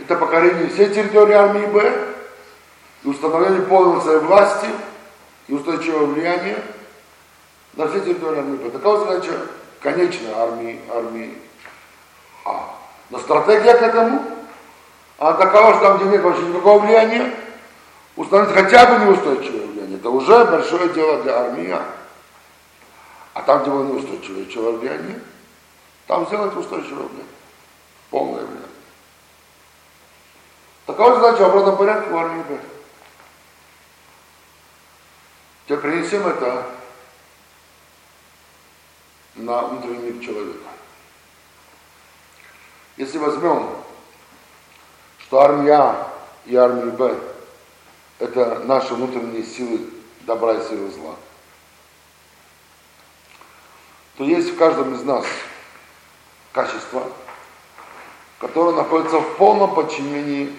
это покорение всей территории армии Б и установление полной своей власти и устойчивого влияния на все территории армии Б. Такова задача конечной армии, армии А. Но стратегия к этому, она такова, что там, где нет вообще никакого влияния, установить хотя бы неустойчивое влияние. Это уже большое дело для армии А. Там, где было неустойчивое влияние, там сделать устойчивое влияние. Полное влияние. Такова задача в обратном порядке в армии Б. Теперь принесем это на внутренний мир человека. Если возьмем, что армия А и армия Б – это наши внутренние силы добра и силы зла, то есть в каждом из нас качество, которое находится в полном подчинении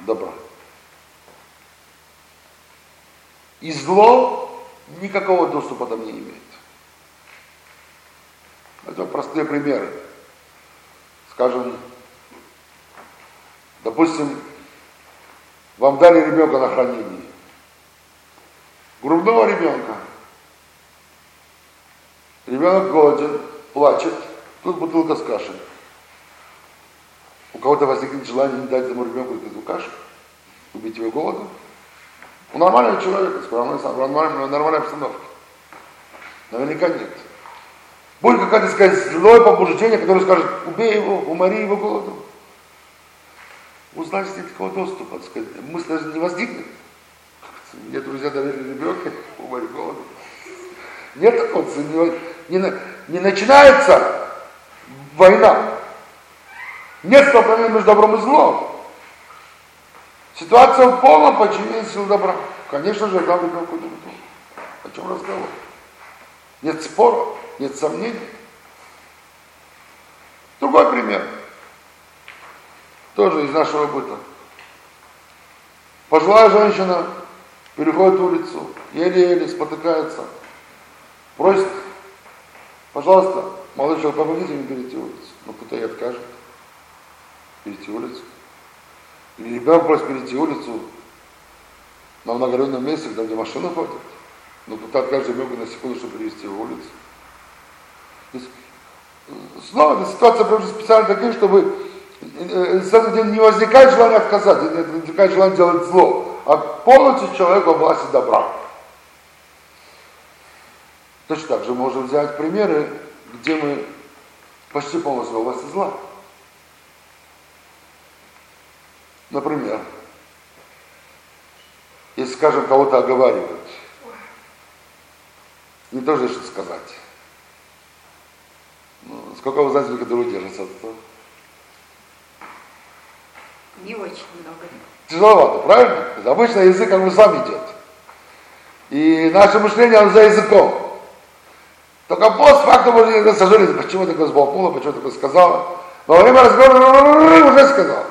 добра. И зло никакого доступа там не имеет. Это простые примеры. Скажем, допустим, вам дали ребенка на хранение. Грудного ребенка. Ребенок голоден, плачет, тут бутылка с кашей. У кого-то возникнет желание не дать этому ребенку эту кашу, убить его голодом. У нормального человека, с нормальной, нормальной обстановке. Наверняка нет. Будет какое-то, сказать, злое побуждение, которое скажет, убей его, умори его голодом. Узнать нет такого доступа, так сказать, мысль даже не возникнет. Мне друзья доверили ребенка, умори голодом. Нет такого, не, не, не начинается война. Нет столкновения между добром и злом. Ситуация в полном подчинении сил добра. Конечно же, дам ребенку О чем разговор? Нет спора, нет сомнений. Другой пример. Тоже из нашего быта. Пожилая женщина переходит улицу, еле-еле спотыкается, просит, пожалуйста, молодой человек, помогите мне перейти улицу. Ну, кто-то ей откажет перейти улицу. Или ребенок просит перейти улицу на многолюдном месте, где машины ходят. Но кто-то откажет ребенку на секунду, чтобы перевести в улицу. То есть, снова эта ситуация просто специально такая, чтобы э, с этого не возникает желание отказать, не возникает желание делать зло, а полностью человек во власти добра. Точно так же можем взять примеры, где мы почти полностью во власти зла. Например, если, скажем, кого-то оговаривают, не то же, что сказать. Ну, сколько вы знаете, которые удержатся от этого? Не очень много. Тяжеловато, правильно? Обычно язык как бы сам идет. И наше мышление, оно за языком. Только постфактум можно сожалеть, почему такое сболтнула, почему такое сказала. Во время разговора уже сказал.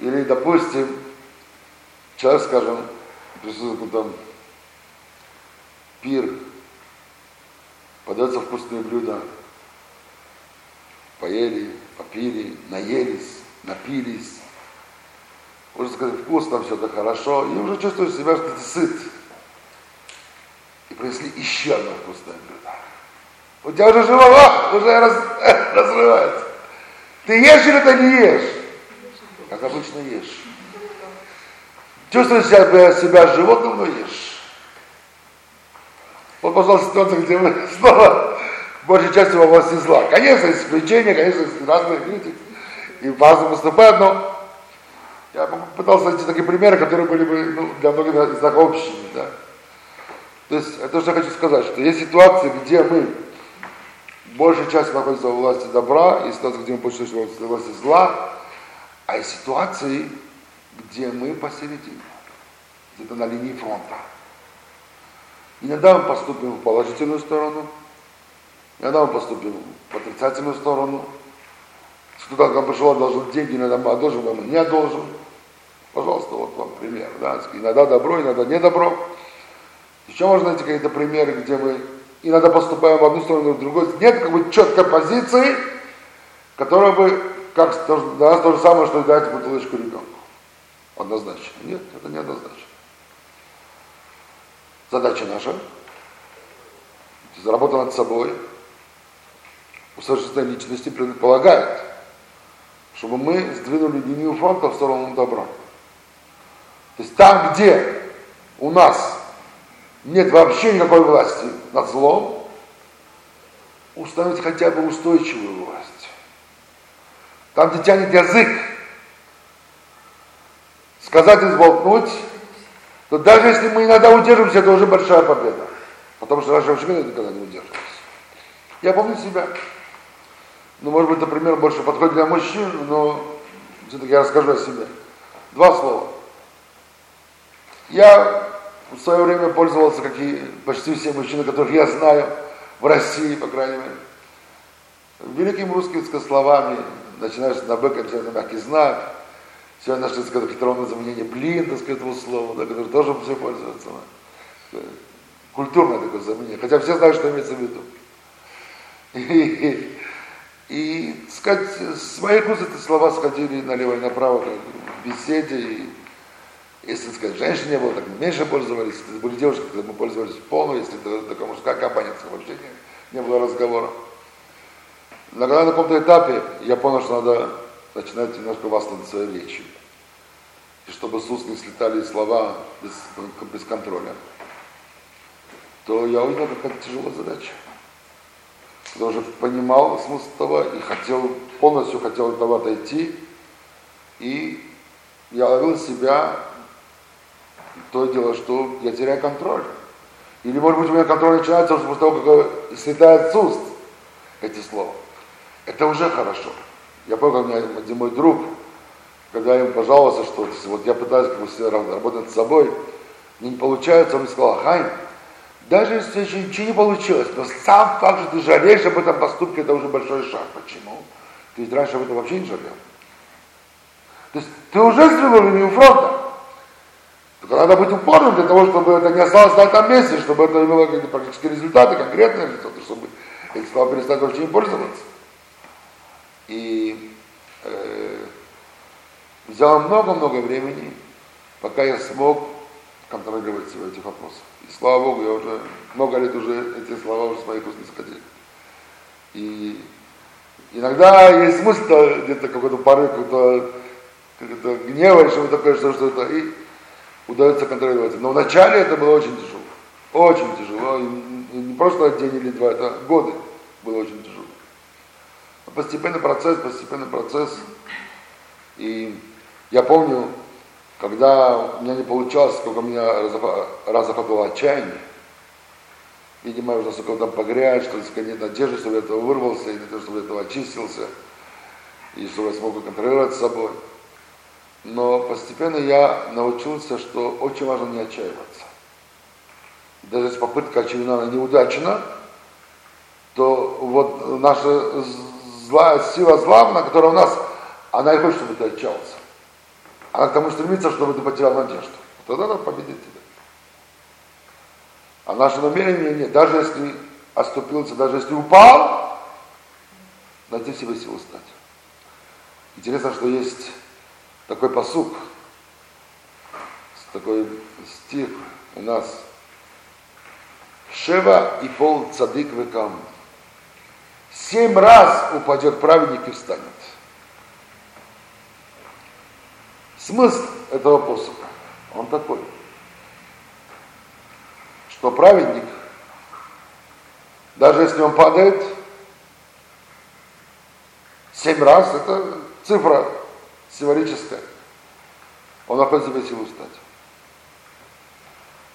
Или, допустим, человек, скажем, присутствует там пир, подается вкусные блюда, поели, попили, наелись, напились, уже сказать, вкусно, все это хорошо, и уже чувствуешь себя, что ты сыт. И принесли еще одно вкусное блюдо. У тебя уже голова уже раз, разрывается. Ты ешь или ты не ешь? как обычно ешь. Чувствуешь себя, себя животным, но ешь. Вот, пожалуйста, ситуация, где мы снова большей частью во власти зла. Конечно, исключения, конечно, разные люди, и по-разному но я пытался найти такие примеры, которые были бы ну, для многих из нас общими. Да? То есть, это что я хочу сказать, что есть ситуации, где мы большей частью находимся во власти добра, и ситуации, где мы больше всего во власти зла, а есть ситуации, где мы посередине, где-то на линии фронта. Иногда мы поступим в положительную сторону, иногда мы поступим в отрицательную сторону. Кто-то нам пришел, одолжил деньги, иногда мы одолжим, мы не одолжим. Пожалуйста, вот вам пример. Да? Иногда добро, иногда не добро. Еще можно найти какие-то примеры, где мы иногда поступаем в одну сторону, в другую. Нет как бы четкой позиции, которая бы, как для нас то же самое, что дать бутылочку ребенку. Однозначно. Нет, это не однозначно. Задача наша – работа над собой, усовершенствование личности предполагает, чтобы мы сдвинули линию фронта в сторону добра. То есть там, где у нас нет вообще никакой власти над злом, установить хотя бы устойчивую власть. Там, где тянет язык, сказать и сболтнуть, то даже если мы иногда удержимся, это уже большая победа. Потому что наши мужчины никогда не удерживались. Я помню себя. Ну, может быть, например, больше подходит для мужчин, но все-таки я расскажу о себе. Два слова. Я в свое время пользовался, как и почти все мужчины, которых я знаю, в России, по крайней мере, великими русскими словами, начинаешь на Б, кончаешь мягкий знак. Сегодня нашли хитровное заменение блин, так сказать, этого слова, да, которое тоже все пользуются. Да. Культурное такое заменение. Хотя все знают, что имеется в виду. И, и сказать, с моих уст эти слова сходили налево и направо, как в беседе, и если, сказать, женщин не было, так меньше пользовались. Если были девушки, тогда мы пользовались полно, если это такая мужская компания, вообще не, не было разговора. Но когда на каком-то этапе я понял, что надо начинать немножко своей речью. И чтобы с уст не слетали слова без, без контроля, то я увидел, как это тяжелая задача. Я уже понимал смысл того и хотел, полностью хотел от этого отойти. И я ловил себя то дело, что я теряю контроль. Или, может быть, у меня контроль начинается после того, как слетает с уст эти слова. Это уже хорошо. Я помню, как у меня один мой друг, когда я ему пожаловался, что вот я пытаюсь как бы, работать с собой, не получается, он мне сказал, Хайн, даже если еще ничего не получилось, но сам факт, что ты жалеешь об этом поступке, это уже большой шаг. Почему? Ты ведь раньше об этом вообще не жалел. То есть ты уже сдвинул линию фронта. Только надо быть упорным для того, чтобы это не осталось на этом месте, чтобы это какие-то практические результаты, конкретные результаты, чтобы эти слова перестать вообще не пользоваться. И э, взяло много-много времени, пока я смог контролировать себя этих вопросов. И слава Богу, я уже много лет уже эти слова уже с моих уст не сходили. И иногда есть смысл где-то какой-то порыв, какой-то как гнева, или что-то такое, что что-то, и удается контролировать. Но вначале это было очень тяжело. Очень тяжело. И не просто день или два, это годы было очень тяжело. Постепенный процесс, постепенный процесс. И я помню, когда у меня не получалось, сколько у меня раз охватывало отчаяние, видимо, я уже настолько там погряз, что нет надежды, чтобы я этого вырвался, и то, чтобы я этого очистился, и чтобы я смог контролировать собой. Но постепенно я научился, что очень важно не отчаиваться. Даже если попытка очевидна неудачна, то вот наша злая сила зла, на которая у нас, она и хочет, чтобы ты отчаялся. Она к тому стремится, чтобы ты потерял надежду. Тогда она победит тебя. А наше намерение нет. Даже если оступился, даже если упал, найти в себе силу стать. Интересно, что есть такой посук, такой стих у нас. Шева и пол цадык векам. Семь раз упадет праведник и встанет. Смысл этого посука, он такой, что праведник, даже если он падает, семь раз, это цифра символическое. Он находит в себе силу встать.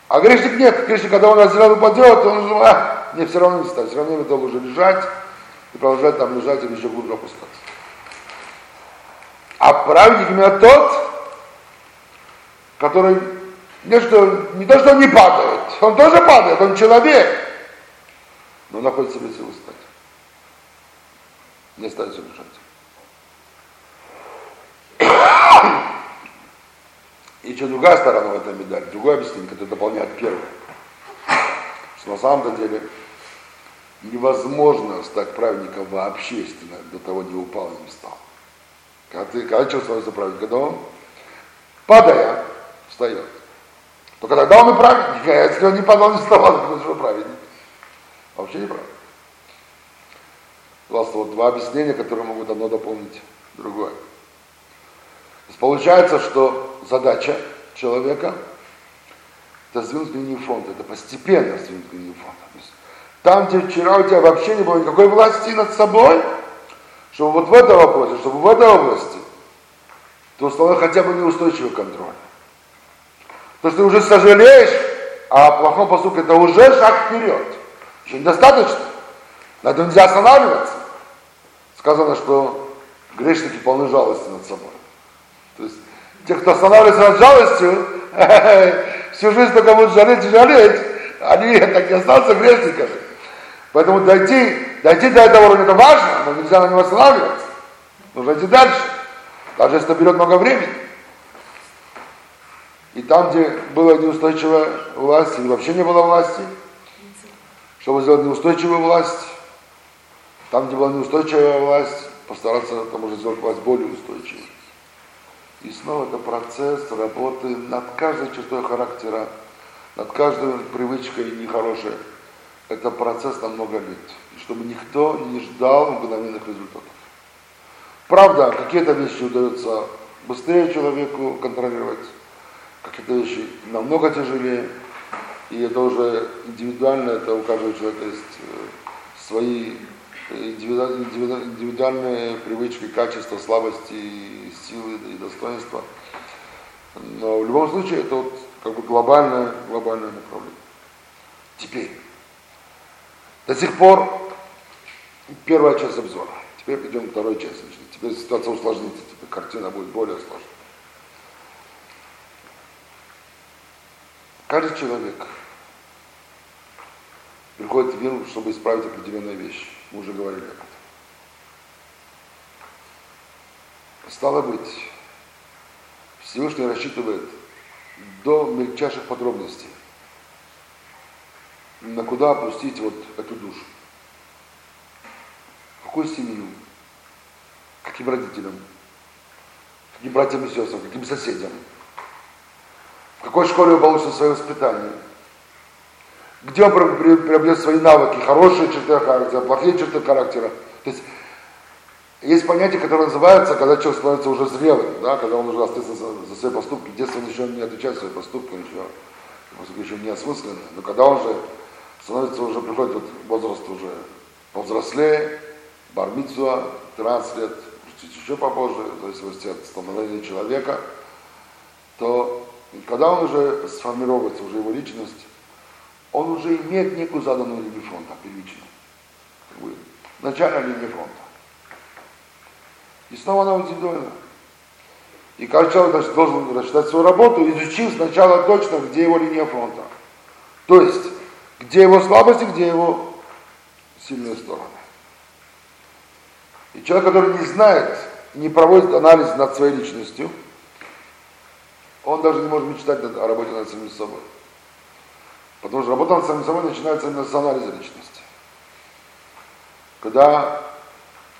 А грешник нет. Грешник, когда он один раз упадет, он уже, а, мне все равно не встать. Все равно должен уже лежать и продолжать там лежать или еще глубже опускаться. А праведник именно тот, который не, что, не то, что он не падает, он тоже падает, он человек, но находит в силу встать. Не остается лежать. Есть еще другая сторона в этой медали, другое объяснение, которое дополняет первое. Что на самом деле невозможно стать праведником вообще, если до того не упал и не встал. Когда, ты, когда человек становится праведником, когда он, падая, встает. Только тогда он и праведник, а если он не падал, не вставал, то он уже праведник. Вообще не праведник. Просто вот два объяснения, которые могут одно дополнить другое. То есть получается, что задача человека это сдвинуть линию фронта, это постепенно сдвинуть линию фронта. Там, где вчера у тебя вообще не было никакой власти над собой, чтобы вот в этом вопросе, чтобы в этой области, ты установил хотя бы неустойчивый контроль. То, что ты уже сожалеешь о плохом поступке, это уже шаг вперед. Еще недостаточно. На этом нельзя останавливаться. Сказано, что грешники полны жалости над собой. То есть те, кто останавливается над жалостью, всю жизнь только будут жалеть и жалеть, они так и останутся грешниками. Поэтому дойти, дойти до этого уровня это важно, но нельзя на нем останавливаться. Нужно идти дальше. Даже если это берет много времени. И там, где была неустойчивая власть, или вообще не было власти, чтобы сделать неустойчивую власть, там, где была неустойчивая власть, постараться там уже сделать власть более устойчивой. И снова это процесс работы над каждой чертой характера, над каждой привычкой нехорошей это процесс на много лет, чтобы никто не ждал мгновенных результатов. Правда, какие-то вещи удается быстрее человеку контролировать, какие-то вещи намного тяжелее, и это уже индивидуально, это у каждого человека есть э, свои индивидуальные привычки, качества, слабости, силы и достоинства. Но в любом случае это вот как бы глобальное, глобальное направление. Теперь, до сих пор первая часть обзора. Теперь идем к второй части. Теперь ситуация усложнится, теперь картина будет более сложной. Каждый человек приходит в мир, чтобы исправить определенные вещи. Мы уже говорили об этом. Стало быть, Всевышний рассчитывает до мельчайших подробностей на куда опустить вот эту душу. Какую семью, каким родителям, каким братьям и сестрам, каким соседям, в какой школе он получит свое воспитание, где он приобрет свои навыки, хорошие черты характера, плохие черты характера. То есть есть понятие, которое называется, когда человек становится уже зрелым, да, когда он уже остается за, свои поступки. В детстве он еще не отвечает за свои поступки, он еще, поступки еще не осмысленны. Но когда он же становится уже, приходит вот возраст уже повзрослее, бармицуа, 13 лет, чуть еще попозже, в зависимости от становления человека, то когда он уже сформировывается, уже его личность, он уже имеет некую заданную линию фронта, первичную. Как бы, начальная линия фронта. И снова она индивидуальна. И каждый человек значит, должен рассчитать свою работу, изучив сначала точно, где его линия фронта. То есть, где его слабости, где его сильные стороны. И человек, который не знает, не проводит анализ над своей личностью, он даже не может мечтать о работе над самим собой. Потому что работа над самим собой начинается именно с анализа личности. Когда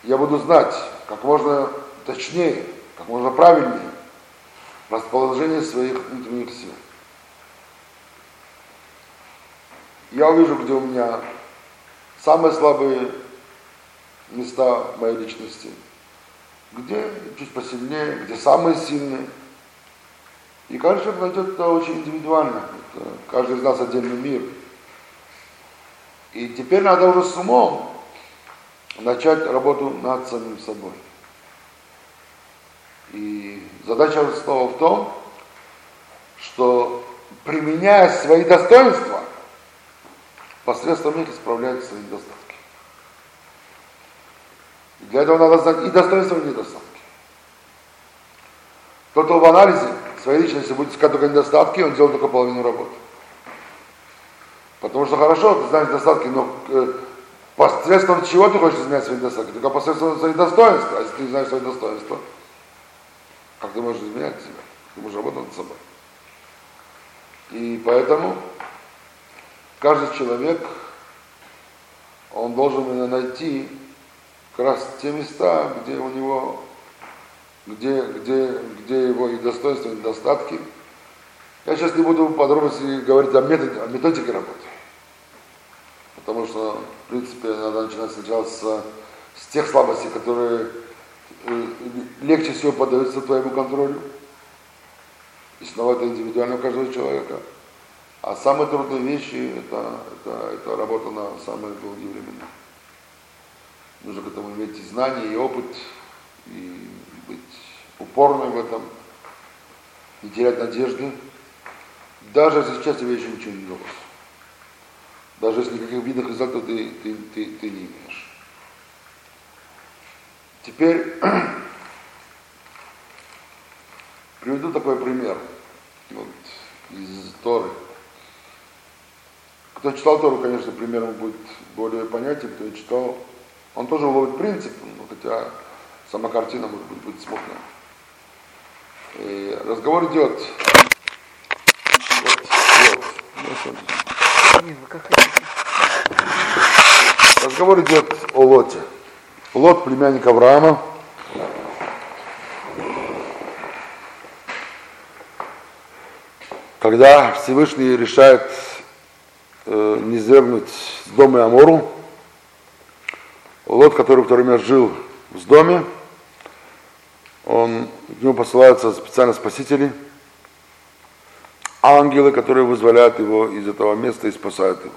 я буду знать как можно точнее, как можно правильнее расположение своих внутренних сил. Я увижу, где у меня самые слабые места моей личности, где чуть посильнее, где самые сильные. И каждый человек найдет это очень индивидуально. Это каждый из нас отдельный мир. И теперь надо уже с умом начать работу над самим собой. И задача снова в том, что применяя свои достоинства, посредством них исправляют свои недостатки. И для этого надо знать и достоинства, и недостатки. Тот, кто в анализе своей личности будет искать только недостатки, он делает только половину работы. Потому что хорошо, ты знаешь недостатки, но э, посредством чего ты хочешь изменять свои недостатки? Только посредством своих достоинств. А если ты знаешь свои достоинства, как ты можешь изменять себя? Ты можешь работать над собой. И поэтому каждый человек, он должен именно найти как раз те места, где у него, где, где, где его и достоинства, и недостатки. Я сейчас не буду подробности говорить о, методе, о методике работы. Потому что, в принципе, надо начинать сначала с, с тех слабостей, которые э, легче всего поддаются твоему контролю. И снова это индивидуально у каждого человека. А самые трудные вещи это, это, это работа на самые долгие времена. Нужно к этому иметь и знания, и опыт, и быть упорным в этом, не терять надежды, даже если сейчас тебе еще ничего не удалось. Даже если никаких видных результатов ты, ты, ты, ты не имеешь. Теперь приведу такой пример вот, из Торы. Кто читал Тору, конечно, примером будет более понятен, кто читал, он тоже уловит принцип, но хотя сама картина может быть будет смутная. И разговор идет. Вот, вот. Разговор идет о Лоте. Лот племянник Авраама. Когда Всевышний решает э, не свергнуть с дома Амору, Лот, который в время жил в доме, он, к нему посылаются специально спасители, ангелы, которые вызволяют его из этого места и спасают его.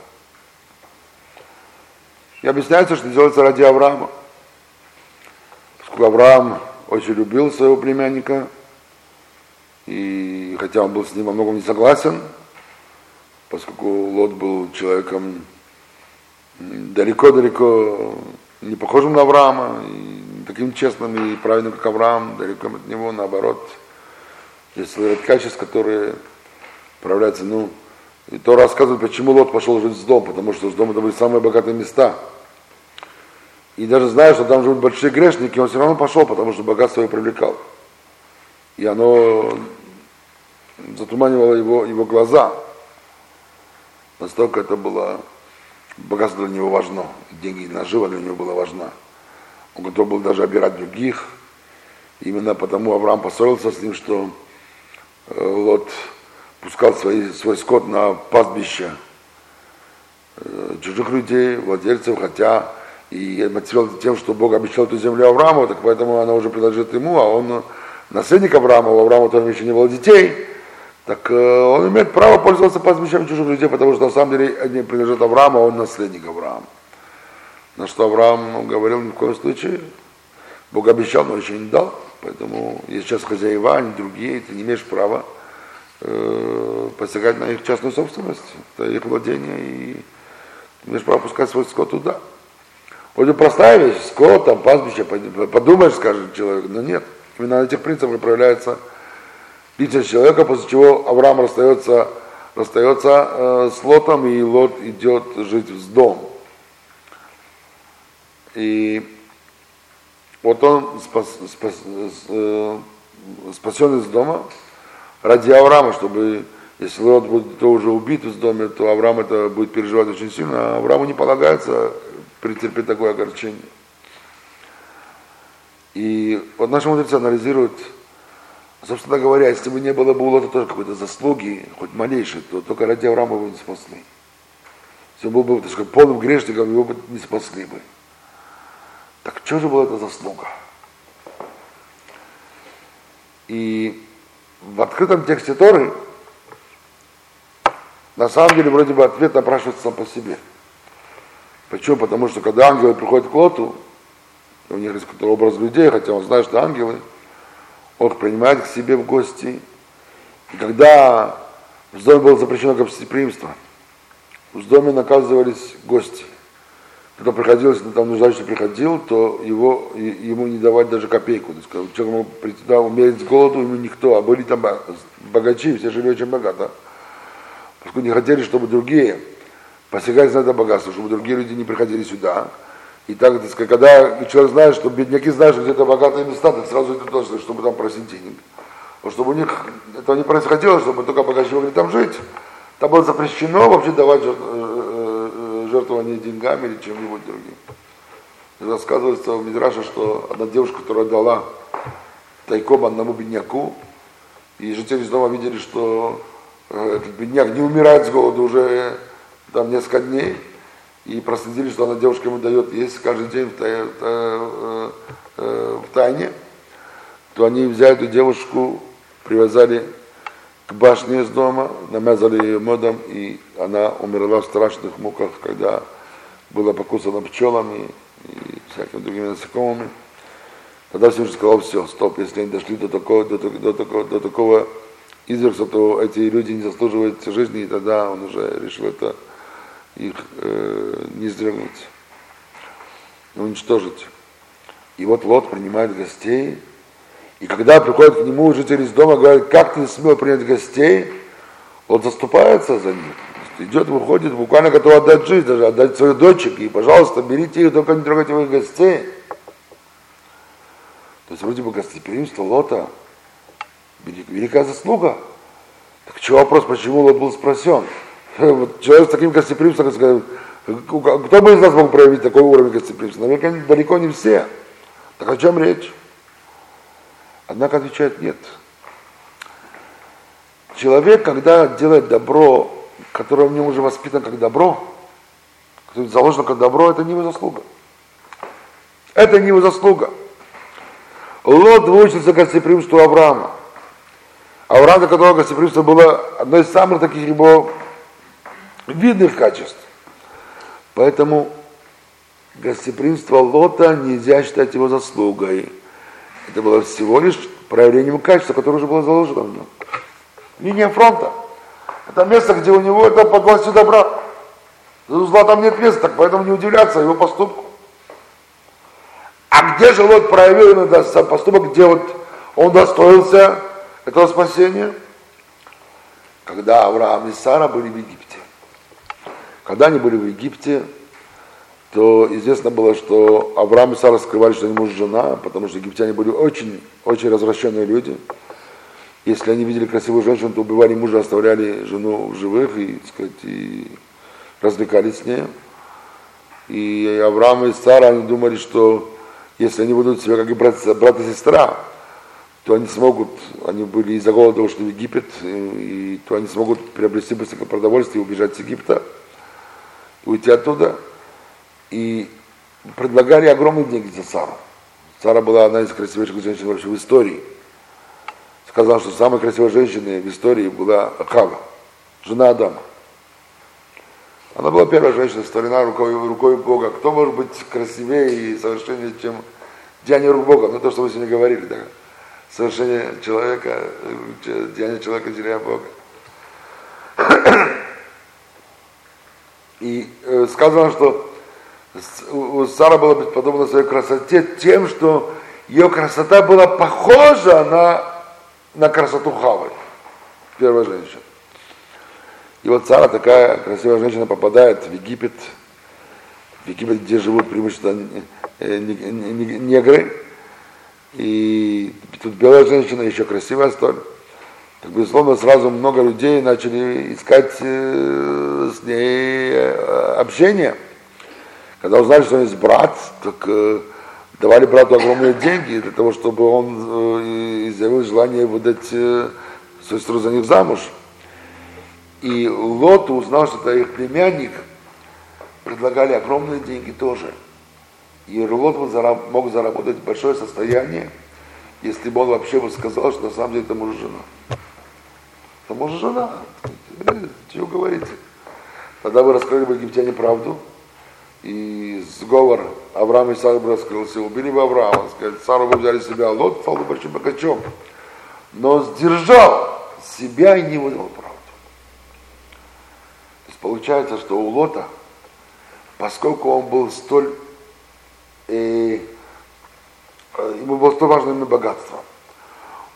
И объясняется, что делается ради Авраама. Поскольку Авраам очень любил своего племянника, и хотя он был с ним во многом не согласен, поскольку Лот был человеком далеко-далеко не похожим на Авраама, таким честным и правильным, как Авраам, далеко от него, наоборот. Есть ряд качеств, которые проявляются, ну, и то рассказывает, почему Лот пошел жить в дом, потому что в дом это были самые богатые места. И даже зная, что там живут большие грешники, он все равно пошел, потому что богатство его привлекало. И оно затуманивало его, его глаза. Настолько это было богатство для него важно, деньги нажива для него было важна. Он готов был даже обирать других. Именно потому Авраам поссорился с ним, что э, Лот пускал свои, свой скот на пастбище э, чужих людей, владельцев, хотя и мотивировал тем, что Бог обещал эту землю Аврааму, так поэтому она уже принадлежит ему, а он наследник Авраама, у Авраама тоже еще не было детей, так э, он имеет право пользоваться пастбищем чужих людей, потому что на самом деле они принадлежат Аврааму, а он наследник Авраама. На что Авраам ну, говорил ни в коем случае, Бог обещал, но еще не дал, поэтому есть сейчас хозяева, они другие, ты не имеешь права э, посягать на их частную собственность, это их владение, и ты имеешь право пускать свой скот туда. Вроде простая вещь, скот, там, пастбище, подумаешь, скажет человек, но нет. Именно на этих принципах проявляется личность человека, после чего Авраам расстается, расстается э, с Лотом, и Лот идет жить в дом. И вот он спас, спас, э, спасен из дома ради Авраама, чтобы если Лот будет то уже убит из дома, то Авраам это будет переживать очень сильно, а Аврааму не полагается претерпеть такое огорчение. И вот наши мудрецы анализируют Собственно говоря, если бы не было бы у Лота тоже какой-то заслуги, хоть малейшей, то только ради Авраама его не спасли. Если он был бы сказать, полным грешником, его бы не спасли бы. Так что же была эта заслуга? И в открытом тексте Торы на самом деле вроде бы ответ напрашивается сам по себе. Почему? Потому что когда ангелы приходят к Лоту, у них есть какой-то образ людей, хотя он знает, что ангелы – он их принимает к себе в гости. И когда в доме было запрещено гостеприимство, в доме наказывались гости. Когда приходилось, там нуждающийся приходил, то его, ему не давать даже копейку. То есть, человек мог прийти туда, умереть с голоду, ему никто, а были там богачи, все жили очень богато. Поскольку не хотели, чтобы другие посягали на это богатство, чтобы другие люди не приходили сюда, и так, так сказать, когда человек знает, что бедняки знают, что где-то богатые места, так сразу идет точно, чтобы там просить денег. Но чтобы у них этого не происходило, чтобы только богачи могли там жить, там было запрещено вообще давать жертв, э, э, жертвование деньгами или чем-нибудь другим. Рассказывается в Мидраше, что одна девушка, которая дала тайком одному бедняку, и жители из дома видели, что э, этот бедняк не умирает с голоду уже там несколько дней, и проследили, что она девушка ему дает есть каждый день в, тай, в, в тайне, то они взяли эту девушку, привязали к башне из дома, намазали ее медом, и она умерла в страшных муках, когда была покусана пчелами и всякими другими насекомыми. Тогда Всевышний сказал, все, стоп, если они дошли до такого, до, до, такого, до такого изверса, то эти люди не заслуживают жизни, и тогда он уже решил это их э, не сдернуть, уничтожить. И вот Лот принимает гостей, и когда приходят к нему жители из дома, говорят, как ты смел принять гостей, он заступается за них. Идет, выходит, буквально готов отдать жизнь, даже отдать свою дочек, и, пожалуйста, берите их, только не трогайте моих гостей. То есть вроде бы гостеприимство Лота, великая заслуга. Так чего вопрос, почему Лот был спросен? Вот человек с таким гостеприимством, кто бы из нас мог проявить такой уровень гостеприимства? Наверное, далеко не все. Так о чем речь? Однако отвечает нет. Человек, когда делает добро, которое в нем уже воспитан как добро, которое заложено как добро, это не его заслуга. Это не его заслуга. Лот выучился гостеприимству Авраама. Авраам, для которого гостеприимство было одно из самых таких его видных качеств. Поэтому гостеприимство Лота нельзя считать его заслугой. Это было всего лишь проявлением качества, которое уже было заложено в нем. Линия фронта. Это место, где у него это по властью добра. У зла там нет места, так поэтому не удивляться его поступку. А где же Лот проявил сам поступок, где вот он достоился этого спасения? Когда Авраам и Сара были в Египте. Когда они были в Египте, то известно было, что Авраам и Сара скрывали, что они муж и жена, потому что египтяне были очень, очень развращенные люди. Если они видели красивую женщину, то убивали мужа, оставляли жену в живых и, так сказать, и развлекались с ней. И Авраам и Сара, они думали, что если они будут себя как и брат, брат и сестра, то они смогут, они были из-за голода ушли в Египет, и, и то они смогут приобрести быстро продовольствие и убежать с Египта, уйти оттуда и предлагали огромные деньги за Сару. Сара была одна из красивейших женщин вообще в истории. Сказал, что самой красивой женщиной в истории была Хава, жена Адама. Она была первая женщина, створена рукой, рукой Бога. Кто может быть красивее и совершеннее, чем деяние рук Бога? Ну, то, что вы сегодня говорили, да? Совершение человека, деяние человека, деяние Бога. И э, сказано, что у Сара было подобно своей красоте тем, что ее красота была похожа на, на красоту Хавы, первой женщины. И вот Сара, такая красивая женщина, попадает в Египет, в Египет, где живут преимущественно э, негры, и тут белая женщина, еще красивая столь. Так, безусловно, сразу много людей начали искать э, с ней э, общение – когда узнали, что он есть брат, так э, давали брату огромные деньги для того, чтобы он э, изъявил желание выдать э, сестру за них замуж. И Лоту узнал, что это их племянник, предлагали огромные деньги тоже. И Лот мог заработать большое состояние, если бы он вообще бы сказал, что на самом деле это муж жена. Это муж и жена. Чего говорите? Тогда вы раскрыли бы египтяне правду, и сговор Авраама и Сара бы раскрылся, убили бы Авраама, сказать, Сару бы взяли себя, Лот стал бы большим богачом, но сдержал себя и не выдал правду. То есть получается, что у Лота, поскольку он был столь, э, ему было столь важно именно богатство,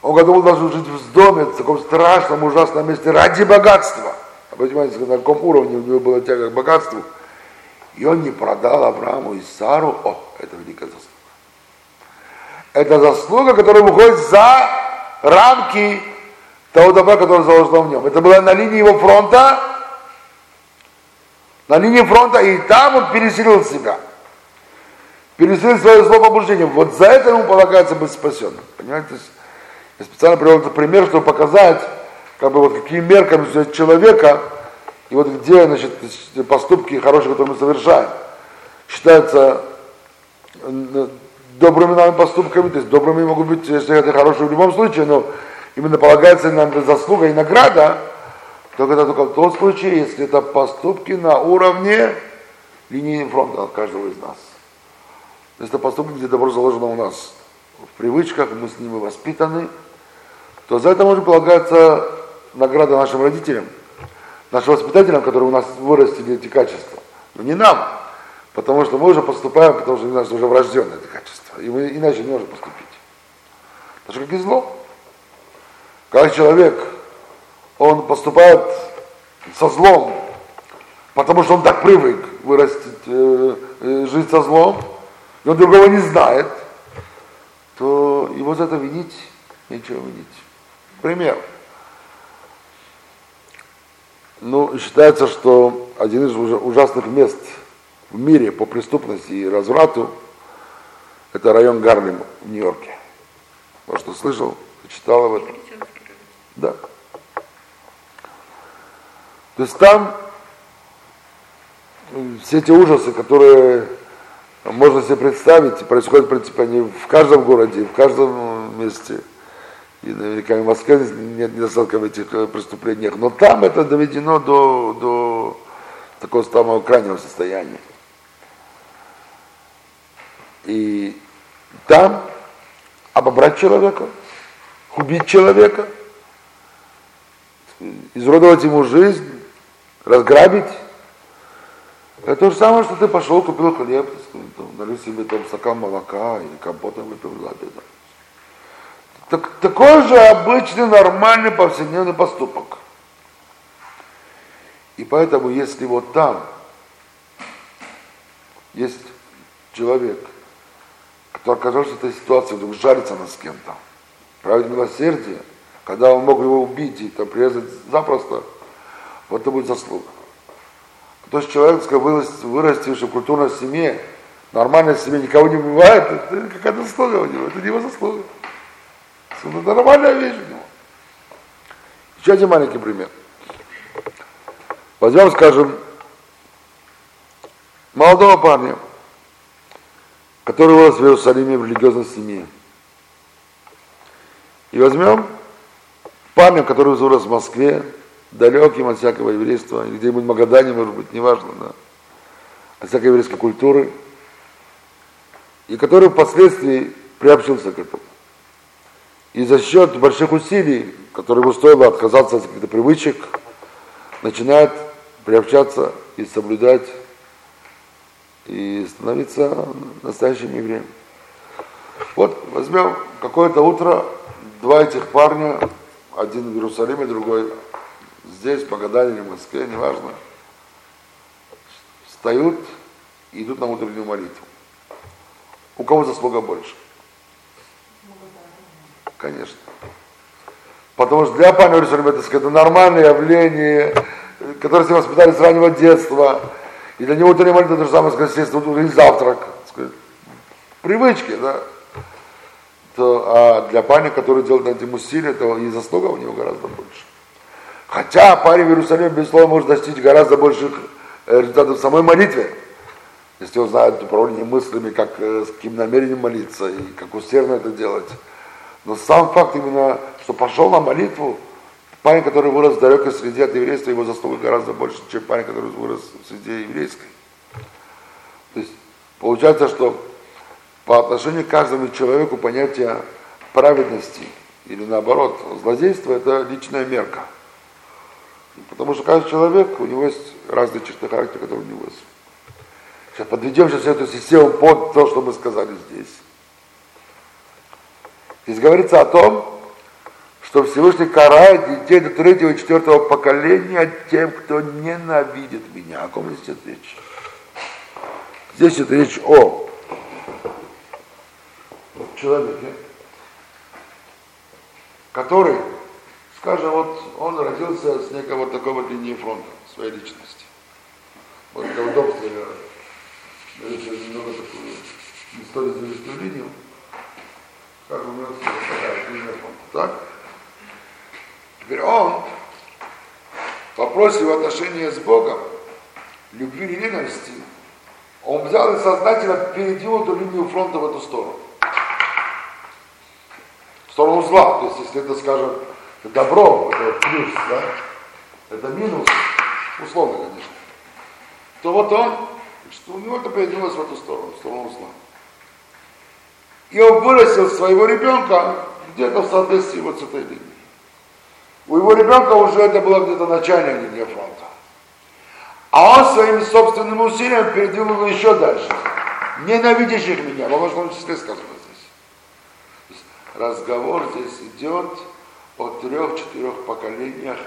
он готов был даже жить в доме, в таком страшном, ужасном месте ради богатства. А понимаете, на каком уровне у него была тяга к богатству – и он не продал Аврааму и Сару. О, это великая заслуга. Это заслуга, которая выходит за рамки того добра, которое заложено в нем. Это было на линии его фронта, на линии фронта, и там он переселил себя. Переселил свое зло побуждение. Вот за это ему полагается быть спасенным. Понимаете? Я специально привел этот пример, чтобы показать, как бы вот какие мерками человека, и вот где, значит, поступки хорошие, которые мы совершаем, считаются добрыми нами поступками, то есть добрыми могут быть, если это хорошие в любом случае, но именно полагается нам заслуга и награда, только это только в том случае, если это поступки на уровне линии фронта каждого из нас. То есть это поступки, где добро заложено у нас в привычках, мы с ними воспитаны, то за это может полагаться награда нашим родителям, нашим воспитателям, которые у нас вырастили эти качества. Но не нам, потому что мы уже поступаем, потому что у нас уже врожденные эти качества, и мы иначе не можем поступить. Потому что как и зло. Как человек, он поступает со злом, потому что он так привык вырастить, э, э, жить со злом, и он другого не знает, то его за это винить, нечего винить. Пример. Ну, считается, что один из ужасных мест в мире по преступности и разврату это район Гарлем в Нью-Йорке. Может, что слышал, читал об этом. Да. То есть там все эти ужасы, которые можно себе представить, происходят, в принципе, они в каждом городе, в каждом месте. И наверняка в Москве нет недостатка в этих э, преступлениях. Но там это доведено до, до такого самого крайнего состояния. И там обобрать человека, убить человека – изуродовать ему жизнь, разграбить. Это то же самое, что ты пошел, купил хлеб, налил себе там стакан молока или компота выпил, да, да. Так, такой же обычный, нормальный, повседневный поступок. И поэтому, если вот там есть человек, который оказался в этой ситуации, вдруг жарится на с кем-то, правит милосердие, когда он мог его убить и там, прирезать запросто, вот это будет заслуга. То есть человек, вырастивший в культурной семье, нормальной семье никого не бывает, это какая-то заслуга у него, это не его заслуга. Это нормальная вещь у него. Еще один маленький пример. Возьмем, скажем, молодого парня, который вырос в Иерусалиме в религиозной семье. И возьмем парнем, который вырос в Москве, далеким от всякого еврейства, где-нибудь в Магадане, может быть, неважно, да, от всякой еврейской культуры, и который впоследствии приобщился к этому. И за счет больших усилий, которые ему стоило отказаться от каких-то привычек, начинает приобщаться и соблюдать, и становиться настоящим евреем. Вот возьмем какое-то утро, два этих парня один в Иерусалиме, другой здесь, в Магадане или в Москве, неважно, встают и идут на утреннюю молитву. У кого заслуга больше? Конечно. Потому что для пани Иерусалима это, нормальное явление, которое все воспитали с раннего детства. И для него утренняя молитва это же самое, сказать, утренний завтрак. Сказать, привычки, да то, а для парня, который делает над этим усилия, то и заслуга у него гораздо больше. Хотя парень в Иерусалиме, безусловно, может достичь гораздо больших э, результатов в самой молитве, если он знает управление мыслями, как, э, с каким намерением молиться и как усердно это делать. Но сам факт именно, что пошел на молитву, парень, который вырос в далекой среде от еврейства, его заслуга гораздо больше, чем парень, который вырос в среде еврейской. То есть получается, что по отношению к каждому человеку понятие праведности или наоборот злодейства это личная мерка. Потому что каждый человек, у него есть разные черты характера, которые у него есть. Сейчас подведем сейчас эту систему под то, что мы сказали здесь. Здесь говорится о том, что Всевышний карает детей до третьего и четвертого поколения тем, кто ненавидит меня. О ком здесь идет речь? Здесь идет речь о человеке, который, скажем, вот он родился с некой вот такой вот линии фронта своей личности. Вот для удобства я нарисую немного такую историю за линию. Так? Теперь он в вопросе его отношения с Богом, любви или ненависти, он взял и сознательно передвинул эту линию фронта в эту сторону. В сторону зла. То есть, если это, скажем, добро, это плюс, да, это минус, условно, конечно, то вот он, что у него это передвинулось в эту сторону, в сторону зла. И он вырастил своего ребенка где-то в соответствии вот с этой линией. У его ребенка уже это была где-то начальная линия фронта. А он своими собственными усилиями передвинул еще дальше. Ненавидящих меня, во множественном числе сказано здесь. Разговор здесь идет о трех-четырех поколениях,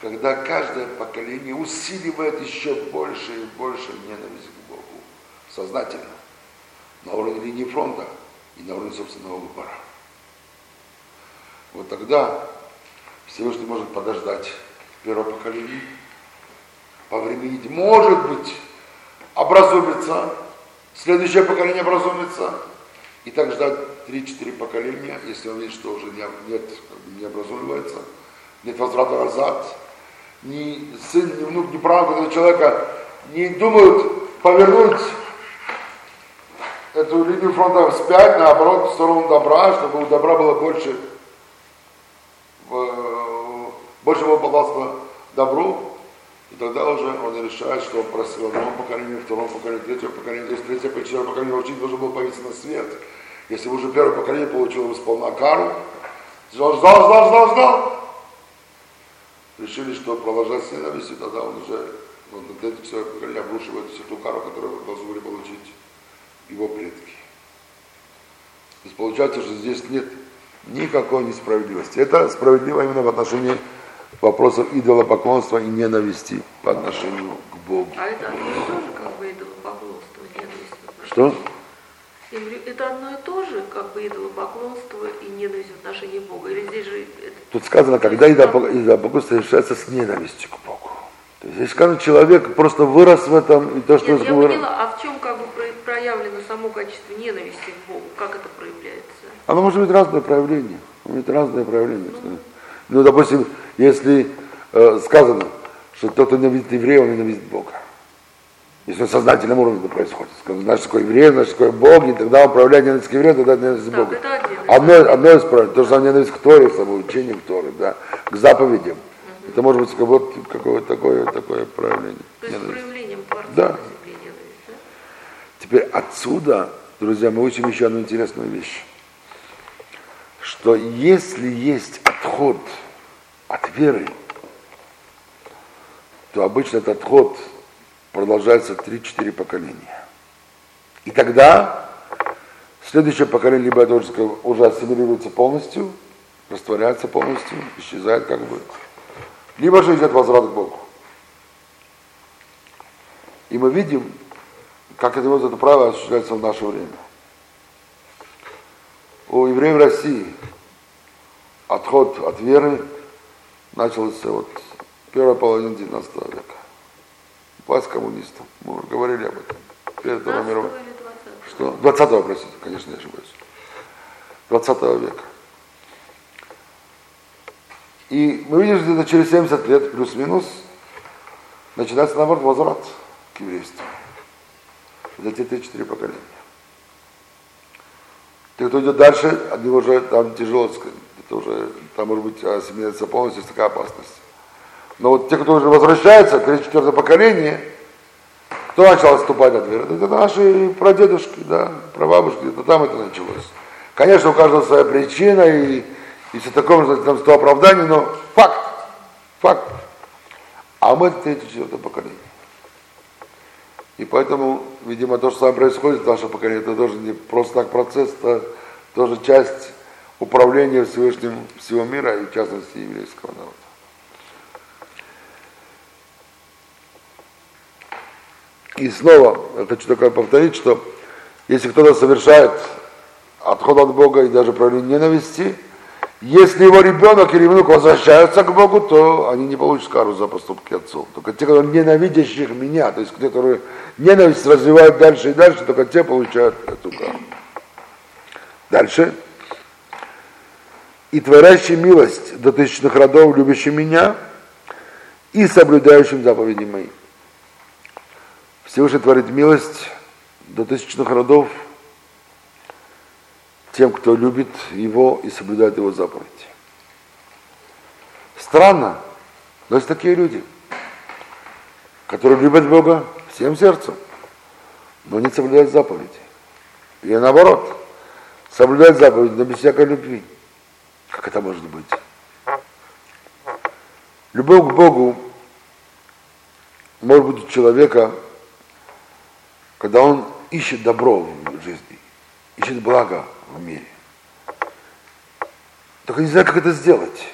когда каждое поколение усиливает еще больше и больше ненависть к Богу. Сознательно. На уровне линии фронта и на уровне собственного выбора. Вот тогда Всевышний может подождать первого поколения, повременить, может быть, образумится, следующее поколение образумится, и так ждать 3-4 поколения, если он видит, что уже не, нет, не образумивается, нет возврата назад, ни сын, ни внук, ни правнук этого человека не думают повернуть эту линию фронта вспять, наоборот, в сторону добра, чтобы у добра было больше, больше было подвластно добру, и тогда уже он решает, что он просил одного поколения, второго поколения, третьего поколения, то есть третье, четвертое поколение учитель должен был появиться на свет. Если уже первое поколение получило сполна кару, ждал, ждал, ждал, ждал, ждал. Решили, что продолжать с ненавистью, тогда он уже на третье, четвертое поколение обрушивает всю ту кару, которую должны были получить его предки. То есть получается, что здесь нет никакой несправедливости. Это справедливо именно в отношении вопросов идолопоклонства и ненависти по отношению к Богу. А это одно и то же, как бы идолопоклонство, ненависть. Что? Я говорю, это одно и то же, как бы идолопоклонство и ненависть в отношении Бога. Или здесь же... Тут сказано, когда идолопоклонство совершается с ненавистью к Богу. То есть, если, скажем, человек просто вырос в этом, и то, что... Нет, я вырос... поняла, а в чем как бы проявлено само качество ненависти к Богу? Как это проявляется? Оно может быть разное проявление. Может быть разное проявление. Ну, допустим, если э, сказано, что кто-то ненавидит еврея, он ненавидит Бога. Если на сознательном уровне это происходит. Значит, такой еврей, значит, такой Бог, и тогда он проявляет ненависть к еврею, тогда ненависть к Богу. Одно, одно из правил, то же самое ненависть к Торе, самоучение к Торе, да, к заповедям. Угу. Это может быть вот какое-то такое, такое проявление. То есть ненависть. проявлением Творца да. Теперь отсюда, друзья, мы учим еще одну интересную вещь. Что если есть отход от веры, то обычно этот отход продолжается 3-4 поколения. И тогда следующее поколение либо это уже, уже ассимилируется полностью, растворяется полностью, исчезает как бы, либо же идет возврат к Богу. И мы видим, как это вот это право осуществляется в наше время. У евреев России отход от веры начался вот первая половина 19 века. Власть коммунистов. Мы уже говорили об этом. Перед мировой. Что? 20-го, простите, конечно, не ошибаюсь. 20 века. И мы видим, что где-то через 70 лет, плюс-минус, начинается, наоборот, возврат к еврейству. За те 3-4 поколения. Те, кто идет дальше, они уже там тяжело это уже, там может быть ассимиляция полностью, есть такая опасность. Но вот те, кто уже возвращается, третье-четвертое поколение, кто начал отступать от веры? Это наши прадедушки, да, прабабушки, это там это началось. Конечно, у каждого своя причина, и, и все такое, что там сто оправданий, но факт, факт. А мы это третье-четвертое поколение. И поэтому, видимо, то, что самое происходит в нашем поколении, это тоже не просто так процесс, это тоже часть управления Всевышним всего мира и в частности еврейского народа. И снова я хочу такое повторить, что если кто-то совершает отход от Бога и даже проявление ненависти, Если его ребенок или внук возвращаются к Богу, то они не получат кару за поступки отцов. Только те, которые ненавидящих меня, то есть те, которые ненависть развивают дальше и дальше, только те получают эту кару. Дальше. И творящий милость до тысячных родов, любящий меня, и соблюдающим заповеди мои. Всевышний творит милость до тысячных родов тем, кто любит его и соблюдает его заповеди. Странно, но есть такие люди, которые любят Бога всем сердцем, но не соблюдают заповеди. И наоборот, соблюдают заповеди, но без всякой любви. Как это может быть? Любовь к Богу может быть у человека, когда он ищет добро в жизни, ищет благо в мире. Только не знаю, как это сделать.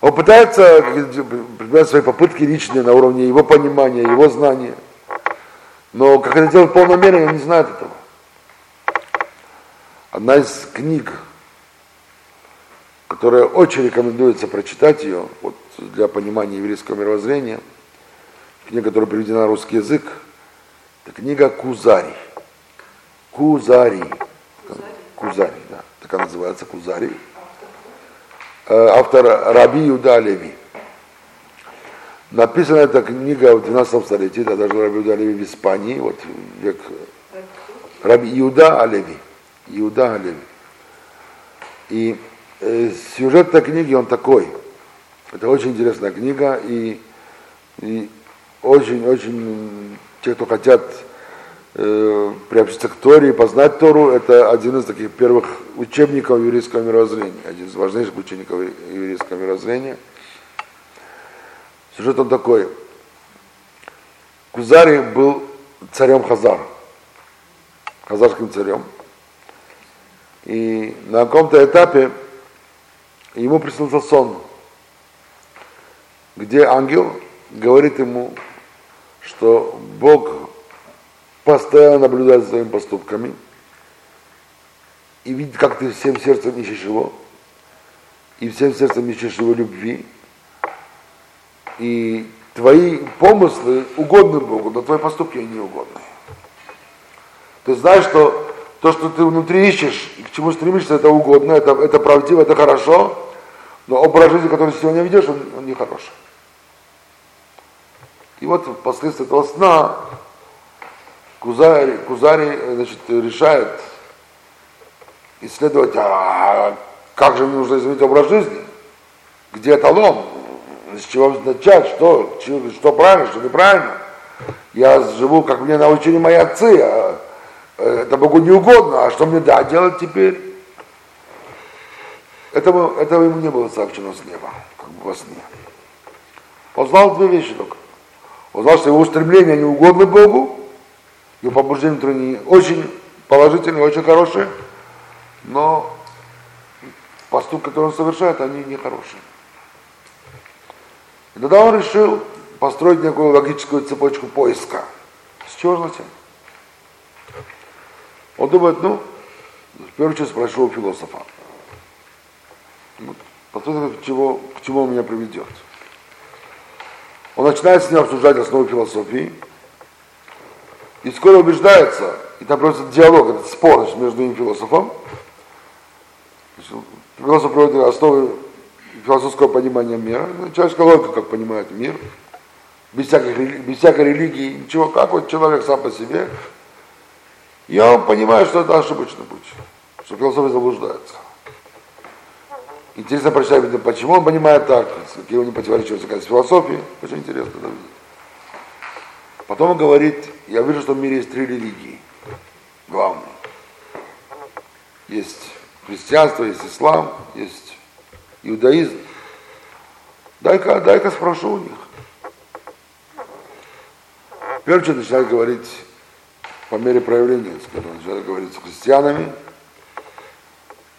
Он пытается предпринимать свои попытки личные на уровне его понимания, его знания. Но как это делать полномерно, он не знает этого. Одна из книг, которая очень рекомендуется прочитать ее вот, для понимания еврейского мировоззрения, книга, которая переведена на русский язык, это книга Кузари. Кузари. Кузари, да, так она называется, Кузари. Э, автор Раби Юда Леви. Написана эта книга в 12 столетии, это даже Раби Юда Леви в Испании, вот век Раби Юда Алеви. Юда Алеви. И э, сюжет этой книги, он такой. Это очень интересная книга, и очень-очень те, кто хотят э, приобщиться к Торе и познать Тору, это один из таких первых учебников еврейского мировоззрения, один из важнейших учеников еврейского мировоззрения. Сюжет он такой. Кузари был царем Хазар, хазарским царем. И на каком-то этапе ему приснился сон, где ангел говорит ему, что Бог постоянно наблюдает за своими поступками и видит, как ты всем сердцем ищешь его, и всем сердцем ищешь его любви, и твои помыслы угодны Богу, но твои поступки не угодны. Ты знаешь, что то, что ты внутри ищешь, к чему стремишься, это угодно, это, это правдиво, это хорошо, но образ жизни, который сегодня ведешь, он, он нехороший. И вот впоследствии этого сна Кузари, Кузари значит, решает исследовать, а как же мне нужно изменить образ жизни, где эталон, с чего начать, что, что правильно, что неправильно. Я живу, как мне научили мои отцы, а это Богу не угодно, а что мне да делать теперь? Этого, этого ему не было сообщено с неба, как бы во сне. Он знал две вещи только. Он знал, что его устремления не угодны Богу, его побуждения внутренние очень положительные, очень хорошие, но поступки, которые он совершает, они нехорошие. И тогда он решил построить некую логическую цепочку поиска. С чего начать? Он думает, ну, в первую очередь спрошу у философа. Вот, посмотрим, к чему, к чему он меня приведет. Он начинает с ним обсуждать основы философии, и скоро убеждается, и там просто диалог, этот спор между ним и философом. Философ приводит основы философского понимания мира, ну, человеческая логика, как понимает мир, без, всяких, без всякой религии, ничего, как вот человек сам по себе. И он понимает, что это ошибочный путь, что философия заблуждается. Интересно прочитать, почему он понимает так, какие у него противоречия с философией. Очень интересно видеть. Потом он говорит, я вижу, что в мире есть три религии. Главные. Есть христианство, есть ислам, есть иудаизм. Дай-ка, дай-ка спрошу у них. Первый начинает говорить по мере проявления, скажем, начинает говорить с христианами,